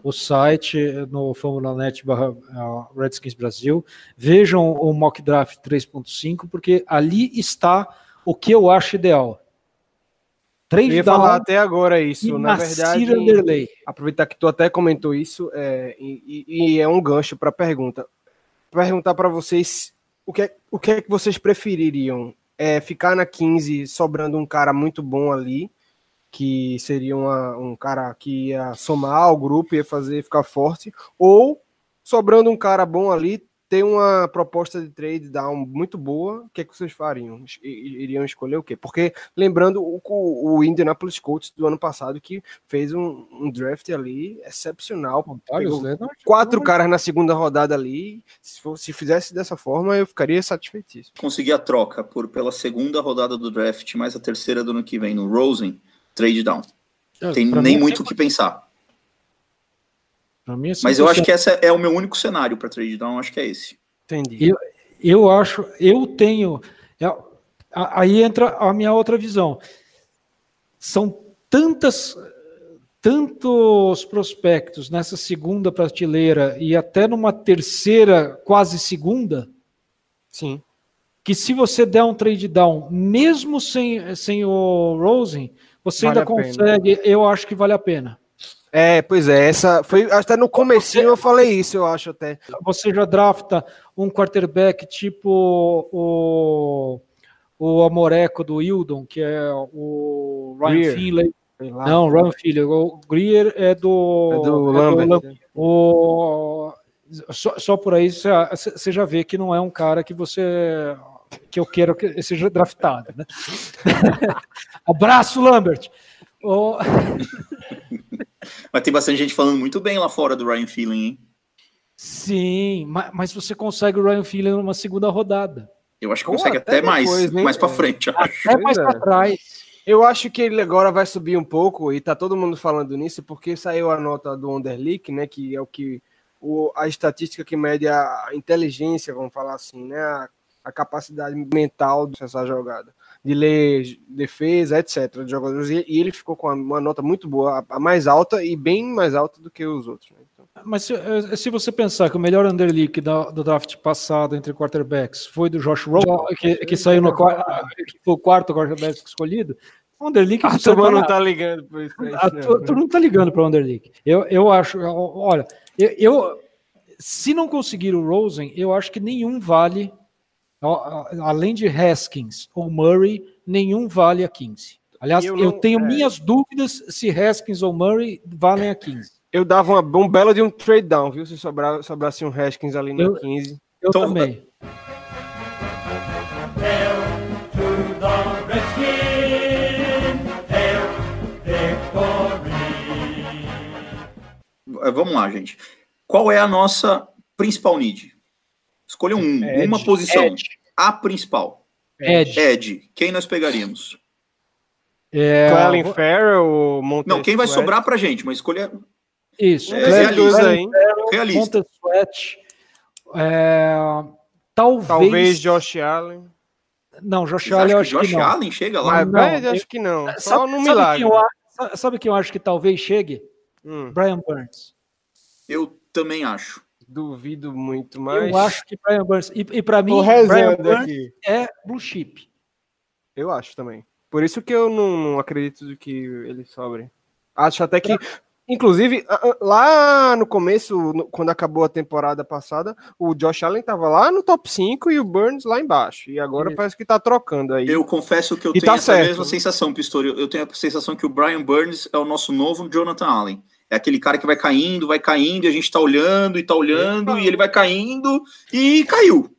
F: o site no Formula.net barra ah, Redskins Brasil. Vejam o Mock Draft 3.5, porque ali está o que eu acho ideal.
E: Eu
F: Três
E: ia
F: down
E: falar até agora isso. Na verdade, aproveitar que tu até comentou isso, é, e, e- é um gancho para pergunta. Perguntar para vocês o que, é, o que é que vocês prefeririam? É ficar na 15 sobrando um cara muito bom ali, que seria uma- um cara que ia somar ao grupo, ia fazer ficar forte, ou sobrando um cara bom ali, ter uma proposta de trade down muito boa, o que é que vocês fariam? Iriam escolher o quê? Porque lembrando o, o Indianapolis Colts do ano passado que fez um, um draft ali excepcional, pegou quatro caras na segunda rodada ali, se, for- se fizesse dessa forma eu ficaria satisfeitíssimo.
D: Conseguir a troca por pela segunda rodada do draft, mais a terceira do ano que vem no Rosen, trade down. Tem
F: Pra
D: nem
F: mim é
D: muito o que pensar.
F: Mim é
D: Mas eu acho
F: 100%.
D: que esse é o meu único cenário para trade down, acho que é esse.
E: Entendi.
F: Eu, eu acho, eu tenho. é, a- aí entra a minha outra visão. São tantas, tantos prospectos nessa segunda prateleira e até numa terceira, quase segunda,
E: Sim.
F: que se você der um trade down, mesmo sem, sem o Rosen, você
E: Vale
F: ainda
E: a pena.
F: consegue. Eu acho que vale a pena.
E: É, pois é, essa foi até no comecinho eu falei isso, eu acho até.
F: Você já drafta um quarterback tipo o, o Amoreco do Hildon, que é o Ryan
E: Greer.
F: Finley. Não, Ryan Finley. O Greer é do,
E: É do
F: é
E: Lambert.
F: Lam- o, só, só por aí você já vê que não é um cara que você que eu quero que seja draftado. Né? Abraço, Lambert. O-
D: Mas tem bastante gente falando muito bem lá fora do Ryan Feeling, hein?
F: sim, ma- mas você consegue o Ryan Finley numa segunda rodada.
D: Eu acho que
E: Ou
D: consegue
E: até
D: até, mais,
E: depois, né?
D: mais para
E: É.
D: frente, eu acho.
F: É mais
E: é.
F: para trás.
E: Eu acho que ele agora vai subir um pouco, e tá todo mundo falando nisso, porque saiu a nota do Underleak, né? Que é o que. O, a estatística que mede a inteligência, vamos falar assim, né? A, a capacidade mental de essa jogada, de ler defesa, etc. De jogadores, e, ele ficou com uma, nota muito boa, a, mais alta e bem mais alta do que os outros. Né? Então,
F: Mas se, eh, se você pensar que o melhor underleak da- do draft passado entre quarterbacks foi do Josh Rosen, que, que saiu no que foi o quarto quarterback escolhido, o underleak
E: a turma não tá ligando por isso.
F: A
E: não.
F: tu- tu não tá ligando para o underleak. Eu, eu acho, olha, eu, eu- se não conseguir o Rosen, eu acho que nenhum vale, além de Haskins ou Murray, nenhum vale a 15. Aliás,
E: Eu
F: eu,
E: não-
F: tenho
E: é.
F: minhas dúvidas se Haskins ou Murray valem a 15.
E: Eu dava uma, um belo de um trade down, viu? Se sobrar, sobrasse um Haskins ali no
F: Eu-
E: 15.
F: Eu
D: Então,
F: também.
D: Eh, Vamos lá, gente. Qual é a nossa principal need? Escolha um,
E: Edge.
D: uma posição.
F: Edge.
D: A principal.
F: Ed.
D: Ed. Quem nós pegaríamos?
F: É,
E: Clelin
F: vou-
E: Farrell ou Montez
D: Não, quem vai
E: Sweat?
D: sobrar pra gente, mas escolha
F: Isso.
D: É,
F: Clelin
D: realista.
F: Farrell,
E: hein?
D: realista.
F: Montez Sweat. É, talvez.
E: Talvez Josh Allen.
F: Não, Josh
D: Vocês
F: Allen eu acho
D: que Josh
F: que não.
D: Allen chega lá?
E: Mas,
F: não,
E: mas
F: eu-
E: acho que não. Só
F: Sabe,
E: no
F: sabe
E: milagre.
F: quem eu, sabe quem eu acho que talvez chegue?
E: Hum,
F: Brian Burns.
D: Eu também acho.
E: Duvido muito, mas.
F: Eu acho que Brian Burns. E, e para mim, Brian Burns
E: aqui.
F: é blue chip.
E: Eu acho também. Por isso que eu não, não acredito de que ele sobre. Acho até que. Inclusive, lá no começo, quando acabou a temporada passada, o Josh Allen tava lá no top 5 e o Burns lá embaixo. E agora
F: Isso.
E: parece que tá trocando aí.
D: Eu confesso que eu
E: E
D: tenho
E: tá
D: essa
E: certo.
D: mesma sensação, Pistori. Eu tenho a sensação que o Brian Burns é o nosso novo Jonathan Allen. É aquele cara que vai caindo, vai caindo, e a gente tá olhando e tá olhando, e ele vai caindo e caiu.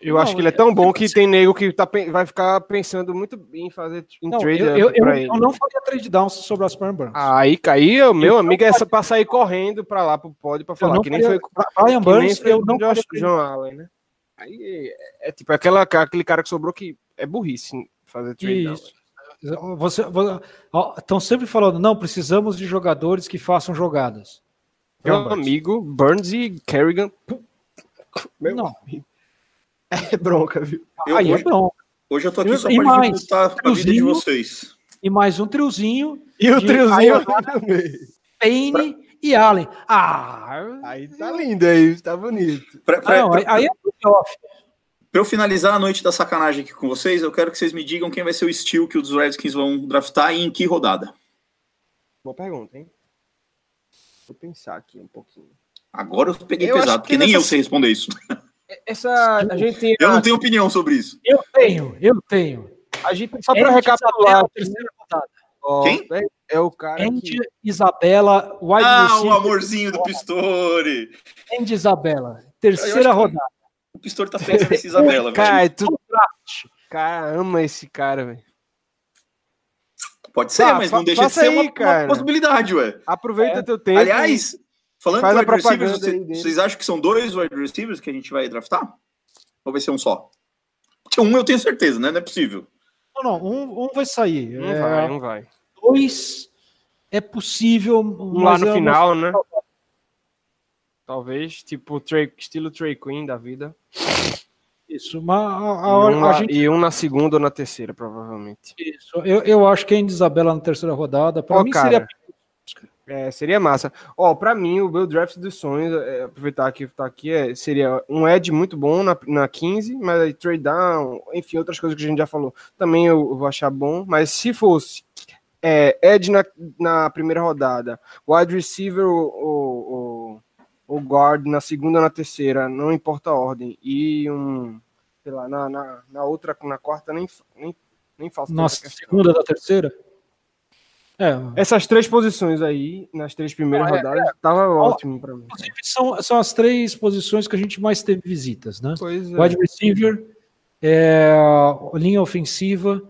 E: Eu
F: Não,
E: acho que ele é tão bom que tem nego que tá, vai ficar pensando muito em fazer em
F: Não,
E: trade
F: eu,
E: up
F: eu, eu,
E: pra
F: eu
E: ele.
F: não faria trade down se sobrasse Brian Burns.
E: Aí caiu, meu amigo, é essa pra sair correndo pra lá pro pódio pra
F: eu
E: falar que nem
F: faria-
E: foi
F: Brian
E: Que nem
F: Burns, eu
E: com
F: não
E: o Josh, John Allen, né? Aí é, é tipo aquela, aquele cara que sobrou que é burrice fazer trade down.
F: Você, estão sempre falando, não, precisamos de jogadores que façam jogadas.
E: Meu amigo, Burns e Kerrigan. Meu
F: Não.
E: amigo. É bronca, viu?
D: Eu,
F: Aí é
D: hoje,
F: bom.
D: hoje eu tô aqui
F: E-
D: só
F: e
D: pra
F: mais,
D: dificultar a vida de vocês.
F: E mais um triozinho,
E: E o triozinho também.
F: Payne e Allen. Ah,
E: Aí tá lindo aí, tá bonito.
D: Pra, pra-
F: não, aí,
D: pra-
F: aí é playoff.
D: Pra eu finalizar a noite da sacanagem aqui com vocês, eu quero que vocês me digam quem vai ser o steel que os Redskins vão draftar e em que rodada.
E: Boa pergunta, hein? Vou pensar aqui um pouquinho.
D: Agora eu peguei
E: Eu
D: pesado,
E: que
D: porque nem eu
E: nessas-
D: sei responder isso.
E: Essa, a gente tem.
D: Eu não tenho opinião sobre isso.
F: Eu tenho, eu tenho.
E: A gente, só
F: Andy
E: recapitular,
F: terceira rodada.
D: Quem?
E: É, é o cara
F: Andy
E: que.
F: Isabella, wide
D: Ah, o amorzinho do Pistori.
F: Andy Isabella,
D: Eu acho
F: terceira
D: que-
F: rodada.
D: O Pistori tá pensando nesse Isabela, velho.
E: Cara, tu... cara, ama esse cara, velho.
D: Pode ser,
E: Tá,
D: mas não deixa de ser
E: aí,
D: uma, uma
E: cara.
D: possibilidade, ué.
E: Aproveita teu tempo.
D: Aliás, falando de wide receivers, vocês, vocês acham que são dois wide receivers que a gente vai draftar? Ou vai ser um só? Porque um eu tenho certeza, né? Não é possível.
F: Não, não, um, um vai sair.
E: Não
F: É,
E: vai, não vai.
F: Dois é possível.
E: Um lá no final,
F: não-
E: né? Talvez, tipo, Trey, estilo Trey Queen da vida.
F: Isso, mas a,
E: E
F: a-
E: um,
F: a
E: lá-
F: gente.
E: e um na segunda ou na terceira, provavelmente.
F: Isso, eu, eu acho que a Andy Isabella na terceira rodada. Para
E: Ó,
F: mim
E: cara,
F: seria.
E: É, seria massa. Ó, pra mim, o meu draft dos sonhos, é, aproveitar que tá aqui, é, seria um Ed muito bom na, na 15, mas aí trade down, enfim, outras coisas que a gente já falou, também eu, eu vou achar bom. Mas se fosse é, Ed na, na primeira rodada, wide receiver ou, o guard na segunda ou na terceira, não importa a ordem, e um, sei lá, na, na, na outra, na quarta, nem, nem, nem faço questão.
F: segunda da terceira? É,
E: Essas três posições aí, nas três primeiras
F: Não, é,
E: rodadas, tava ótimo pra mim.
F: inclusive são, são as três posições que a gente mais teve visitas, né?
E: Pois é.
F: Wide receiver, é, linha ofensiva.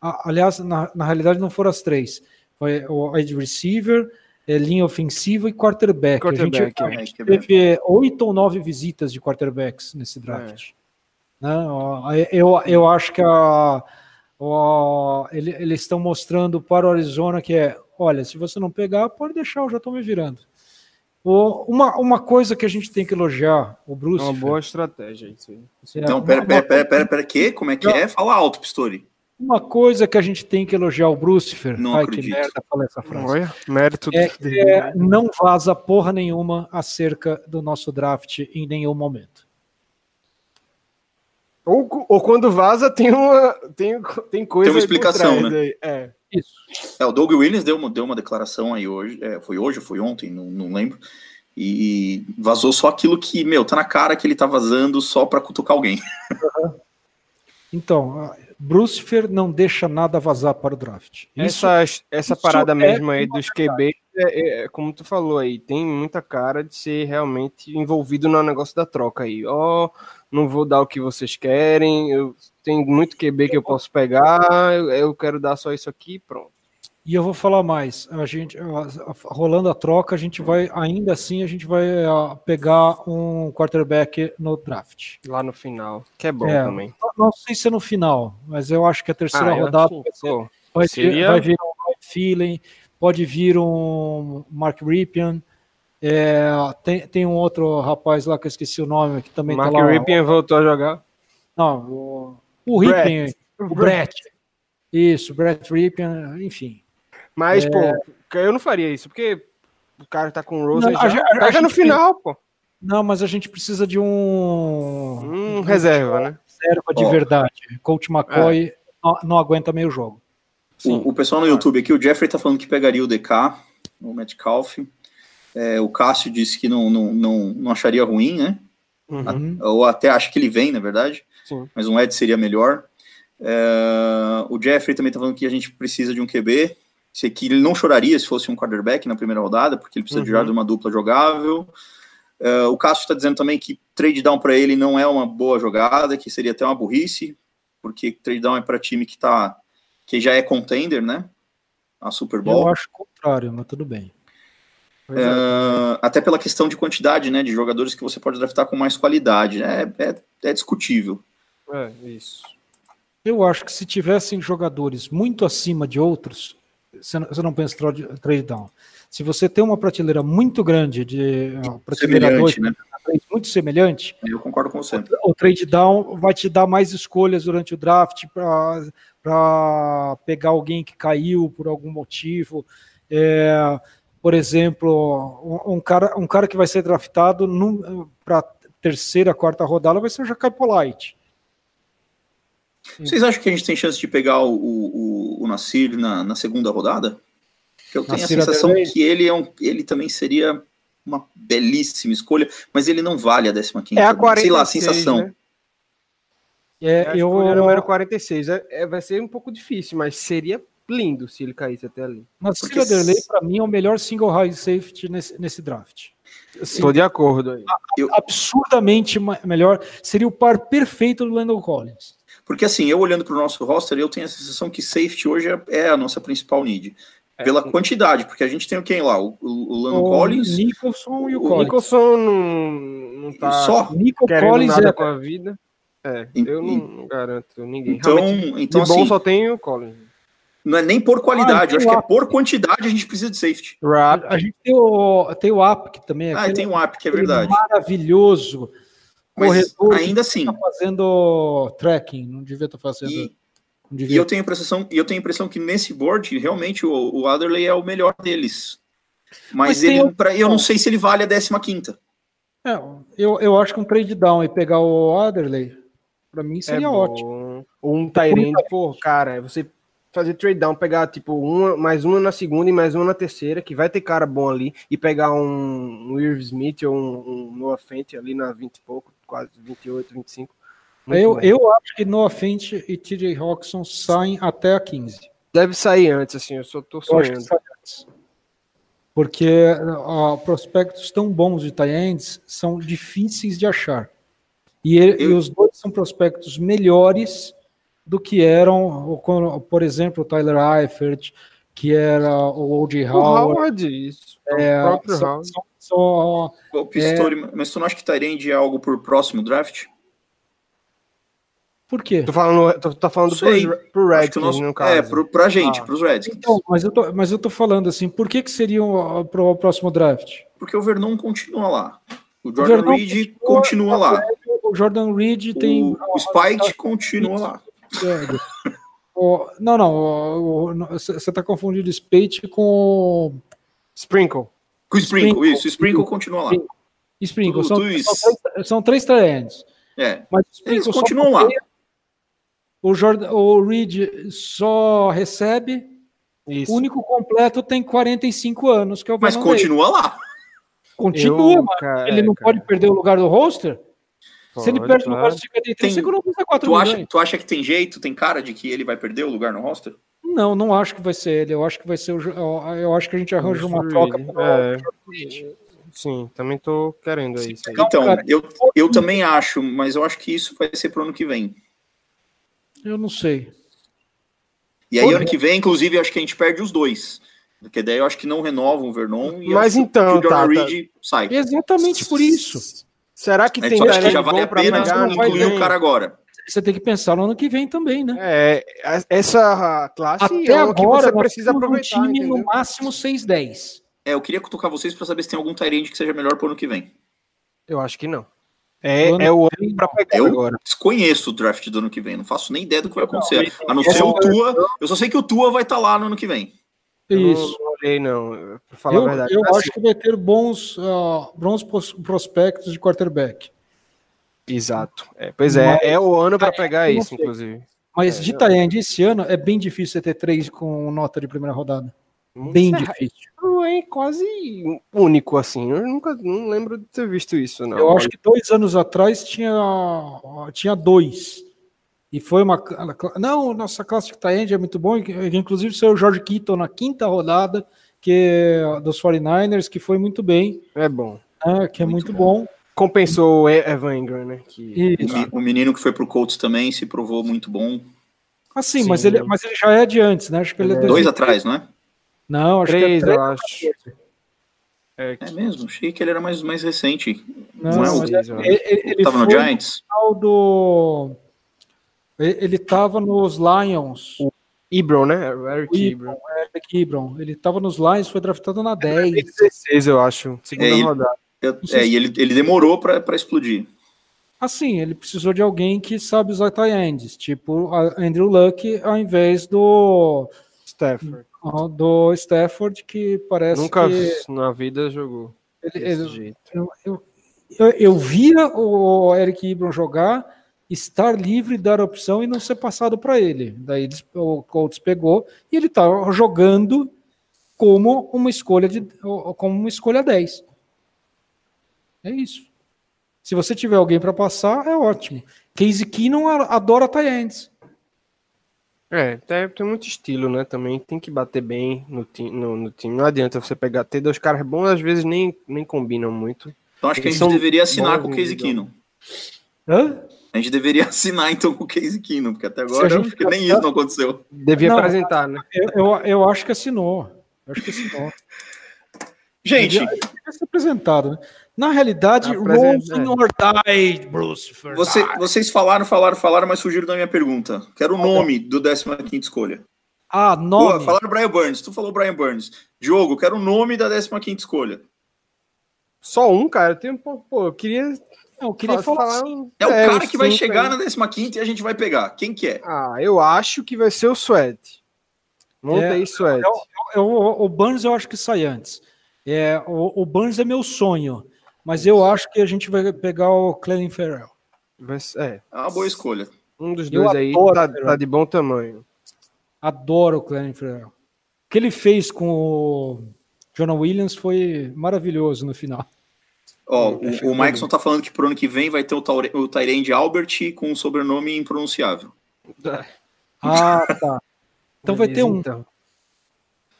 F: a- aliás, na, na realidade não foram as três. Foi o wide receiver, é, linha ofensiva e quarterback.
E: Quarterback,
F: a gente, a
E: é.
F: teve oito ou nove visitas de quarterbacks nesse draft. Né? Ó, Eu, eu acho que a, ele- eles estão mostrando para o Arizona que é, olha, se você não pegar, pode deixar, eu já estou me virando. Uma, uma coisa que a gente tem que elogiar, o
E: É
F: Bruce.
E: uma boa estratégia isso aí.
F: é,
D: Não,
F: uma-
D: pera,
F: uma-
D: pera, pera, pera, pera, que? Como é que é? Fala alto, Pistori.
F: Uma coisa que a gente tem que elogiar o Brucifer,
D: Não
F: ai
D: acredito.
F: que merda falar essa frase,
E: Olha, mérito
F: é,
E: dele.
F: é, não vaza porra nenhuma acerca do nosso draft em nenhum momento.
E: Ou, ou quando vaza, tem uma, tem, tem coisa
D: Tem uma explicação, né?
E: aí. É.
F: Isso.
D: É, o Doug Williams deu uma, deu uma declaração aí hoje, é, foi hoje ou foi ontem, não, não lembro, e vazou só aquilo que, meu, tá na cara que ele tá vazando só pra cutucar alguém.
F: Então, Brucifer não deixa nada vazar para o draft. Isso
E: Essa, essa
F: isso
E: parada
F: é
E: mesmo aí dos QB é, é, como tu falou aí, tem muita cara de ser realmente envolvido no negócio da troca aí. Ó, oh, não vou dar o que vocês querem, eu tenho muito QB que eu posso pegar, eu, eu quero dar só isso aqui, pronto.
F: E eu vou falar mais. A gente rolando a troca, a gente vai ainda assim a gente vai pegar um quarterback no draft
E: lá no final, que é bom
F: é,
E: também.
F: Não sei se é no final, mas eu acho que a terceira ah, rodada vai, ser, vai, Seria... vai vir um Feeling, pode vir um Mark Ripien. É, tem, tem um outro rapaz lá que eu esqueci o nome que também
E: Mark
F: tá lá.
E: Ripien voltou a jogar.
F: Não, o, o Ripien, o Brett. Isso, Brett Ripien, enfim.
E: Mas, é... pô, eu não faria isso, porque o cara tá com o Rose não, já, a, a, a no final, pô.
F: Não, mas a gente precisa de um.
E: um reserva, né?
F: Reserva de oh. verdade. Coach McCoy é. não, não, aguenta meio jogo.
D: O, o, pessoal no YouTube aqui, o Jeffrey tá falando que pegaria o DK, o Metcalf. É, o Cássio disse que não, não, não, não acharia ruim, né? Uhum. A, ou até acho que ele vem, na verdade. Sim. Mas um Ed seria melhor. É, o Jeffrey também tá falando que a gente precisa de um QB que ele não choraria se fosse um quarterback na primeira rodada, porque ele precisa uhum. de uma dupla jogável. Uh, o Cássio está dizendo também que trade down para ele não é uma boa jogada, que seria até uma burrice, porque trade down é para time que tá que já é contender, né? A Super Bowl.
F: Eu acho o contrário, mas tudo bem.
D: Uh, até pela questão de quantidade, né, de jogadores que você pode draftar com mais qualidade, né? É, é, é discutível.
E: É, isso.
F: Eu acho que se tivessem jogadores muito acima de outros, você não pensa trade down. Se você tem uma prateleira muito grande de prateleira 2, né? muito semelhante,
D: eu concordo com você.
F: O, o trade down vai te dar mais escolhas durante o draft para pegar alguém que caiu por algum motivo. É, por exemplo, um, um, cara, um cara que vai ser draftado para terceira, quarta rodada vai ser o Jacai Polite.
D: Vocês acham que a gente tem chance de pegar o, o, o Nassir na, na segunda rodada? Porque eu tenho Nassir a sensação que ele, é um, ele também seria uma belíssima escolha, mas ele não vale a 15
E: É a 46, Sei
D: lá, a sensação.
E: Né? É, eu... o número 46. É, é, vai ser um pouco difícil, mas seria lindo se ele caísse até ali.
F: Mas Porque... Derley, para mim, é o melhor single high safety nesse, nesse draft.
E: Estou assim, de acordo aí.
F: Eu... Absurdamente melhor. Seria o par perfeito do Landon Collins.
D: Porque assim, eu olhando para o nosso roster, eu tenho a sensação que safety hoje é, é a nossa principal need. É, pela sim. quantidade, porque a gente tem quem lá? O, o, o Lando Collins.
F: Nicholson e o,
E: o Collins. Nicholson não, não tá
D: só
E: Nico Collins nada é... com a vida. É, eu não, não garanto ninguém.
D: Então, Realmente, então
E: de bom
D: assim,
E: só tem o Collins.
D: Não é nem por qualidade, ah, eu acho que é por quantidade a gente precisa de safety.
F: Rap. A gente tem o, tem o app que também.
D: Ah, tem o app que é verdade.
F: Maravilhoso.
D: Mas ainda assim. Tá
F: fazendo tracking, não devia estar tá fazendo.
D: E, e, eu tenho a impressão, eu tenho a impressão que nesse board realmente o, o Adderley é o melhor deles. Mas, Mas ele, pra, eu não sei se ele vale a 15 quinta.
F: É, eu, eu acho que um trade down e pegar o Adderley, para mim seria é ótimo.
E: Um Tyrande, pô, cara, você fazer trade down, pegar tipo uma, mais uma na segunda e mais uma na terceira, que vai ter cara bom ali, e pegar um, um Irv Smith ou um, um Noah Fent ali na 20 e pouco, quase 28, 25.
F: Eu, eu acho que Noah Fent e TJ Roxon saem até a 15.
E: Deve sair antes, assim, eu só tô sonhando.
F: Porque ó, prospectos tão bons de tie são difíceis de achar. E, ele, eu... e os dois são prospectos melhores do que eram, por exemplo, o Tyler Eifert, que era o O.J. Howard.
E: Howard isso.
F: É, o próprio só, Howard. Só, só,
D: o Pistori, é... Mas tu não acha que Tyrande é algo por próximo draft?
F: Por quê?
E: Tô falando, tô, tô falando pro, pro Redskins, nosso, no caso.
D: É, pro, pra gente, ah. pros Redskins.
F: Então, mas, eu tô, mas eu tô falando assim, por que que seria o, pro próximo draft?
D: Porque o Vernon continua lá. O Jordan Reed continua, continua lá.
F: O Jordan Reed tem...
D: O, o Spike continua lá
F: o, não, não. Você está confundindo Spate com
E: Sprinkle.
D: Com Sprinkle, Sprinkle isso. Sprinkle continua lá.
F: Sprinkle. Tudo, são, tudo são, três, são três trends.
D: É. Mas Eles continuam lá.
F: O, Jordan, o Reed só recebe. Isso. O único completo tem 45 anos, que é o
D: Mas continua lá.
F: Continua, Eu, cara, ele não cara. pode perder o lugar do roster? Pode, Se ele perde no roster de 53, tem, não custa 4
D: tu acha, tu acha que tem jeito, tem cara de que ele vai perder o lugar no roster?
F: Não, não acho que vai ser ele. Eu acho que vai ser o. Eu acho que a gente arranja uma troca.
E: É. Sim, também tô querendo aí.
D: Então, eu, eu também acho, mas eu acho que isso vai ser pro ano que vem.
F: Eu não sei.
D: E aí, ano que vem, inclusive, acho que a gente perde os dois. Porque daí eu acho que não renovam o Vernon
E: e Mas então,
D: o Jordan tá, Reed sai.
F: Exatamente por isso.
E: Será que tem
D: que já vale a pena incluir o cara agora.
F: Você tem que pensar no ano que vem também, né?
E: É, essa classe
F: Até é agora você precisa aproveitar. Um time entendeu? no máximo 6-10.
D: É, eu queria cutucar vocês para saber se tem algum Tyrande que seja melhor pro ano que vem.
E: Eu acho que não. É, é o ano para pegar
D: eu
E: agora.
D: desconheço o draft do ano que vem, não faço nem ideia do que vai acontecer. a não ser o Tua, eu só sei que o Tua vai estar tá lá no ano que vem.
F: Isso.
E: Eu não olhei, não, pra falar
F: eu,
E: a verdade.
F: Eu acho que vai ter bons, uh, bons prospectos de quarterback.
E: Exato. É, pois é, Mas, é o ano para pegar isso, inclusive.
F: Mas é, de Tyrande esse ano é bem difícil você ter três com nota de primeira rodada. Bem difícil.
E: É quase único, assim. Eu nunca não lembro de ter visto isso, não.
F: Eu acho que dois anos atrás tinha, tinha dois. E foi uma. Não, nossa classe de Tyrande é muito bom. Inclusive, saiu o George Kittle na quinta rodada que, dos 49ers, que foi muito bem.
E: É bom.
F: É, que é muito, muito bom. bom
E: compensou o Evan Ingram, né? Que...
D: O menino que foi pro Colts também se provou muito bom.
F: Ah, sim, sim. Mas, ele, mas ele já é de antes, né? Acho que ele é,
D: é dois atrás, não é?
F: Não, acho
E: três,
F: que é
E: três, eu acho.
D: É, é, mesmo, achei que ele era mais, mais recente.
F: Não, não é o ele, ele
D: tava no Giants?
F: Do... Ele tava nos Lions.
E: O Ibron, né? O Eric Ibron.
F: Eric Ibron. Ele tava nos Lions, foi draftado na 10.
E: 16, eu acho. Segunda é, rodada.
D: Eu, é, e ele, ele demorou para explodir.
F: Assim, ele precisou de alguém que sabe usar tight ends, tipo Andrew Luck, ao invés do
E: Stafford.
F: Do Stafford, que parece
E: Nunca
F: que...
E: na vida jogou
F: ele, desse ele, jeito. Eu, eu, eu, eu, via o Eric Ibram jogar, estar livre, dar opção e não ser passado para ele. Daí o Colts pegou e ele estava tá jogando como uma escolha de como uma escolha 10. É isso. Se você tiver alguém para passar, é ótimo. Casey Keenum adora tie
E: É, tem, tem, muito estilo, né? Também tem que bater bem no, ti, no, no, time. Não adianta você pegar, ter dois caras bons, às vezes nem, nem combinam muito.
D: Então acho que a gente deveria assinar com o Casey Keenum.
F: Hã?
D: A gente deveria assinar então com o Casey Keenum, porque até agora acho que nem isso não aconteceu.
E: Devia não, apresentar, né?
F: Eu, eu, eu, acho que assinou. Eu acho que assinou.
D: Gente,
F: devia, devia ser apresentado, né? Na realidade, Rolling or Die, Bruce.
D: Você, vocês falaram, falaram, falaram, mas fugiram da minha pergunta. Quero o nome do 15 escolha.
F: Ah, nome.
D: Pô, falaram Brian Burns. Tu falou Brian Burns. Diogo, quero o nome da 15 escolha.
E: Só um, cara? Eu tenho, pô, eu queria.
F: Eu queria falar. falar
D: assim. É o é, cara que vai chegar aí. na 15 e a gente vai pegar. Quem que é?
E: Ah, eu acho que vai ser o Sweat. Montei é, Sweat.
F: Eu, eu, o Burns eu acho que sai antes. É, o, o Burns é meu sonho. Mas eu acho que a gente vai pegar o Clelin Ferrell.
E: É.
D: é uma boa escolha.
E: Um dos dois aí tá, tá, de bom tamanho.
F: Adoro o Clelin Ferrell. O que ele fez com o Jonah Williams foi maravilhoso no final.
D: Ó, oh, o, o Mikeson tá falando que pro ano que vem vai ter o, o Tyrande Albert com um sobrenome impronunciável.
F: Ah, tá. Então vai ter um. Então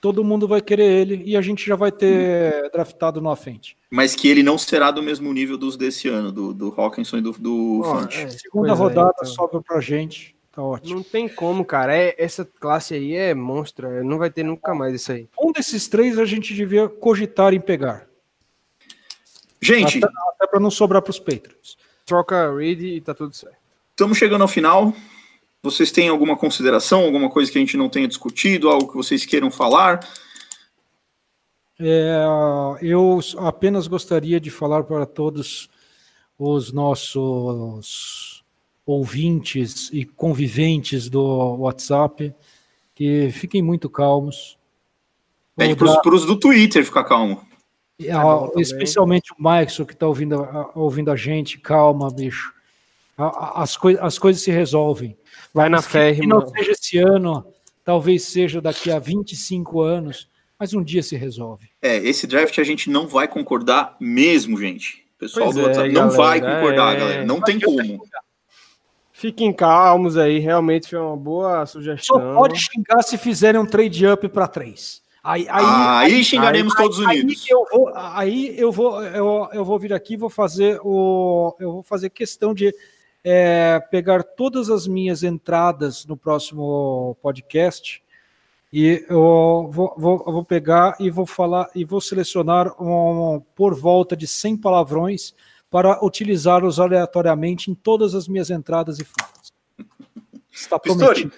F: todo mundo vai querer ele e a gente já vai ter draftado no frente.
D: Mas que ele não será do mesmo nível dos desse ano, do, do Hawkinson e do, do oh,
F: é, Segunda pois é, rodada é, então. sobe pra gente. Tá ótimo.
E: Não tem como, cara. É, essa classe aí é monstra. Não vai ter nunca mais isso aí.
F: Um desses três a gente devia cogitar em pegar.
D: Gente.
F: Até, até para não sobrar para os Patriots.
E: Troca Reed e tá tudo certo.
D: Estamos chegando ao final. Vocês têm alguma consideração, alguma coisa que a gente não tenha discutido, algo que vocês queiram falar?
F: É, eu apenas gostaria de falar para todos os nossos ouvintes e conviventes do WhatsApp que fiquem muito calmos.
D: Pede para os do Twitter ficar calmo.
F: É, especialmente o Mike que está ouvindo, ouvindo a gente, calma, bicho. As, coi as coisas se resolvem.
E: Vai na fé,
F: irmão. não seja esse ano, talvez seja daqui a 25 anos, mas um dia se resolve.
D: É, esse draft a gente não vai concordar mesmo, gente. O pessoal pois do WhatsApp é, não galera, vai concordar, é... galera. Não tem como.
E: Fiquem calmos aí, realmente foi uma boa sugestão.
F: Só pode xingar se fizerem um trade up para três.
D: Aí, aí, ah, aí, aí xingaremos aí, todos unidos.
F: eu vou, aí eu vou, eu, eu vou vir aqui, vou fazer o, eu vou fazer questão de é, pegar todas as minhas entradas no próximo podcast e eu vou, vou, vou pegar e vou falar e vou selecionar um, por volta de 100 palavrões para utilizá-los aleatoriamente em todas as minhas entradas e falas.
D: Está Pistori,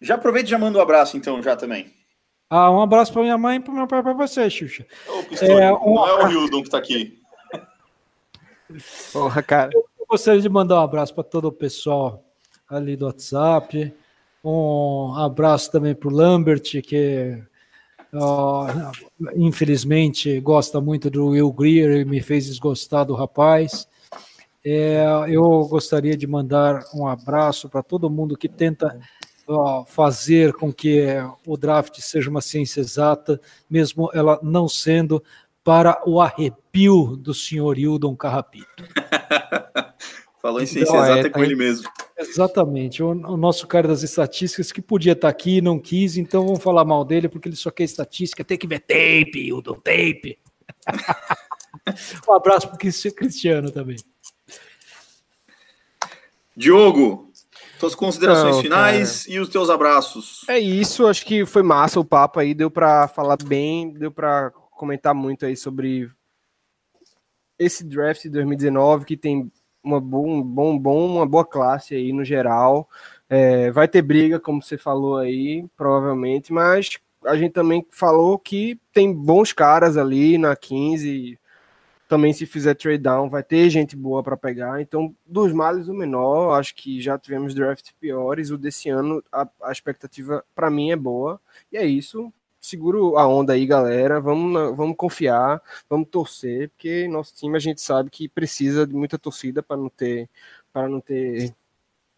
D: já aproveita e já manda um abraço então já também.
F: Ah, um abraço para minha mãe e para meu pai para você, Xuxa.
D: Ô, Pistori, é, um... não é o Hildon que está aqui.
E: Porra, cara.
F: Eu gostaria de mandar um abraço para todo o pessoal ali do WhatsApp. Um abraço também para o Lambert, que infelizmente gosta muito do Will Greer e me fez desgostar do rapaz. É, eu gostaria de mandar um abraço para todo mundo que tenta fazer com que o draft seja uma ciência exata, mesmo ela não sendo, para o arrepio do senhor Hildon Carrapito.
D: Falou em então, ciência então, exata é, com ele mesmo.
F: Exatamente. O, o, nosso cara das estatísticas que podia estar aqui e não quis, então vamos falar mal dele porque ele só quer estatística. Tem que ver tape, do tape. um abraço para o Cristiano também.
D: Diogo, suas considerações não, finais e os teus abraços.
E: É isso, acho que foi massa o papo aí, deu para falar bem, deu para comentar muito aí sobre esse draft de 2019 que tem uma bom, bom, bom, uma boa classe aí no geral. É, vai ter briga, como você falou aí, provavelmente, mas a gente também falou que tem bons caras ali na 15. Também, se fizer trade down, vai ter gente boa para pegar. Então, dos males, o menor. Acho que já tivemos drafts piores. O desse ano, a, a expectativa para mim é boa. E é isso seguro a onda aí, galera. Vamos, vamos confiar, vamos torcer, porque nosso time a gente sabe que precisa de muita torcida para não ter para não ter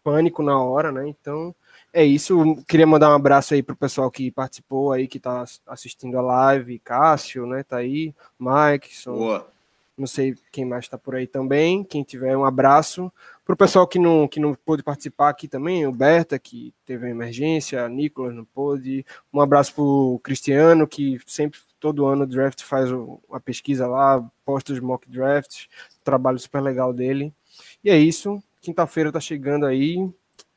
E: pânico na hora, né? Então é isso. Queria mandar um abraço aí pro pessoal que participou aí, que tá assistindo a live, Cássio, né? Tá aí, Mike, Boa. Não sei quem mais está por aí também. Quem tiver, um abraço. Para o pessoal que não, que não pôde participar aqui também, o Berta, que teve emergência, a Nicolas não pôde. Um abraço para o Cristiano, que sempre, todo ano, o draft faz uma pesquisa lá, posta os mock drafts. Trabalho super legal dele. E é isso. Quinta-feira está chegando aí.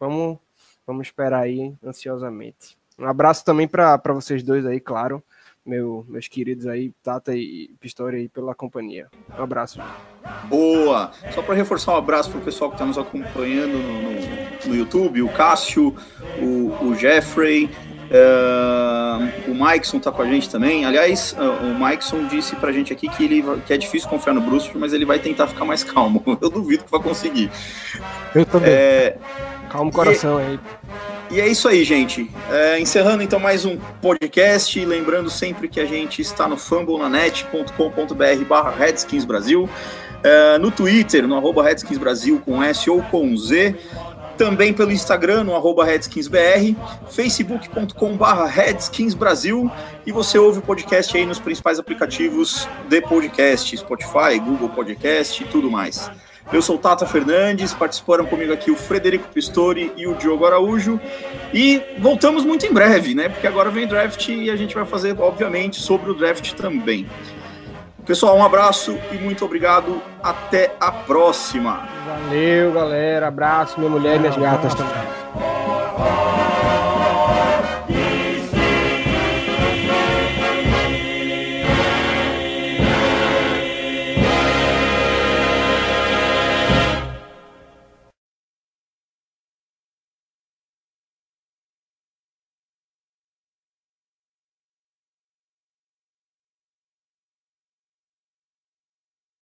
E: Vamos, vamos esperar aí ansiosamente. Um abraço também para vocês dois aí, claro meu, meus queridos aí, Tata e Pistori aí pela companhia. Um abraço.
D: Boa! Só para reforçar um abraço para o pessoal que está nos acompanhando no, no, no, YouTube, o Cássio, o, o Jeffrey, uh, o Mikeson está com a gente também. Aliás, uh, o Mikeson disse para a gente aqui que, ele, que é difícil confiar no Bruce, mas ele vai tentar ficar mais calmo. Eu duvido que vai conseguir.
E: Eu também. É, Calma o coração e... aí.
D: E é isso aí, gente. É, encerrando então mais um podcast. Lembrando sempre que a gente está no fumblenanet.com.br barra Redskins Brasil. É, no Twitter, no arroba Redskins Brasil com S ou com Z. Também pelo Instagram, no arroba RedskinsBR, facebook.com barra Redskins Brasil. E você ouve o podcast aí nos principais aplicativos de podcast, Spotify, Google Podcast e tudo mais. Eu sou o Tata Fernandes, participaram comigo aqui o Frederico Pistori e o Diogo Araújo. E voltamos muito em breve, né? Porque agora vem draft e a gente vai fazer, obviamente, sobre o draft também. Pessoal, um abraço e muito obrigado. Até a próxima.
E: Valeu, galera. Abraço, minha mulher e minhas gatas também.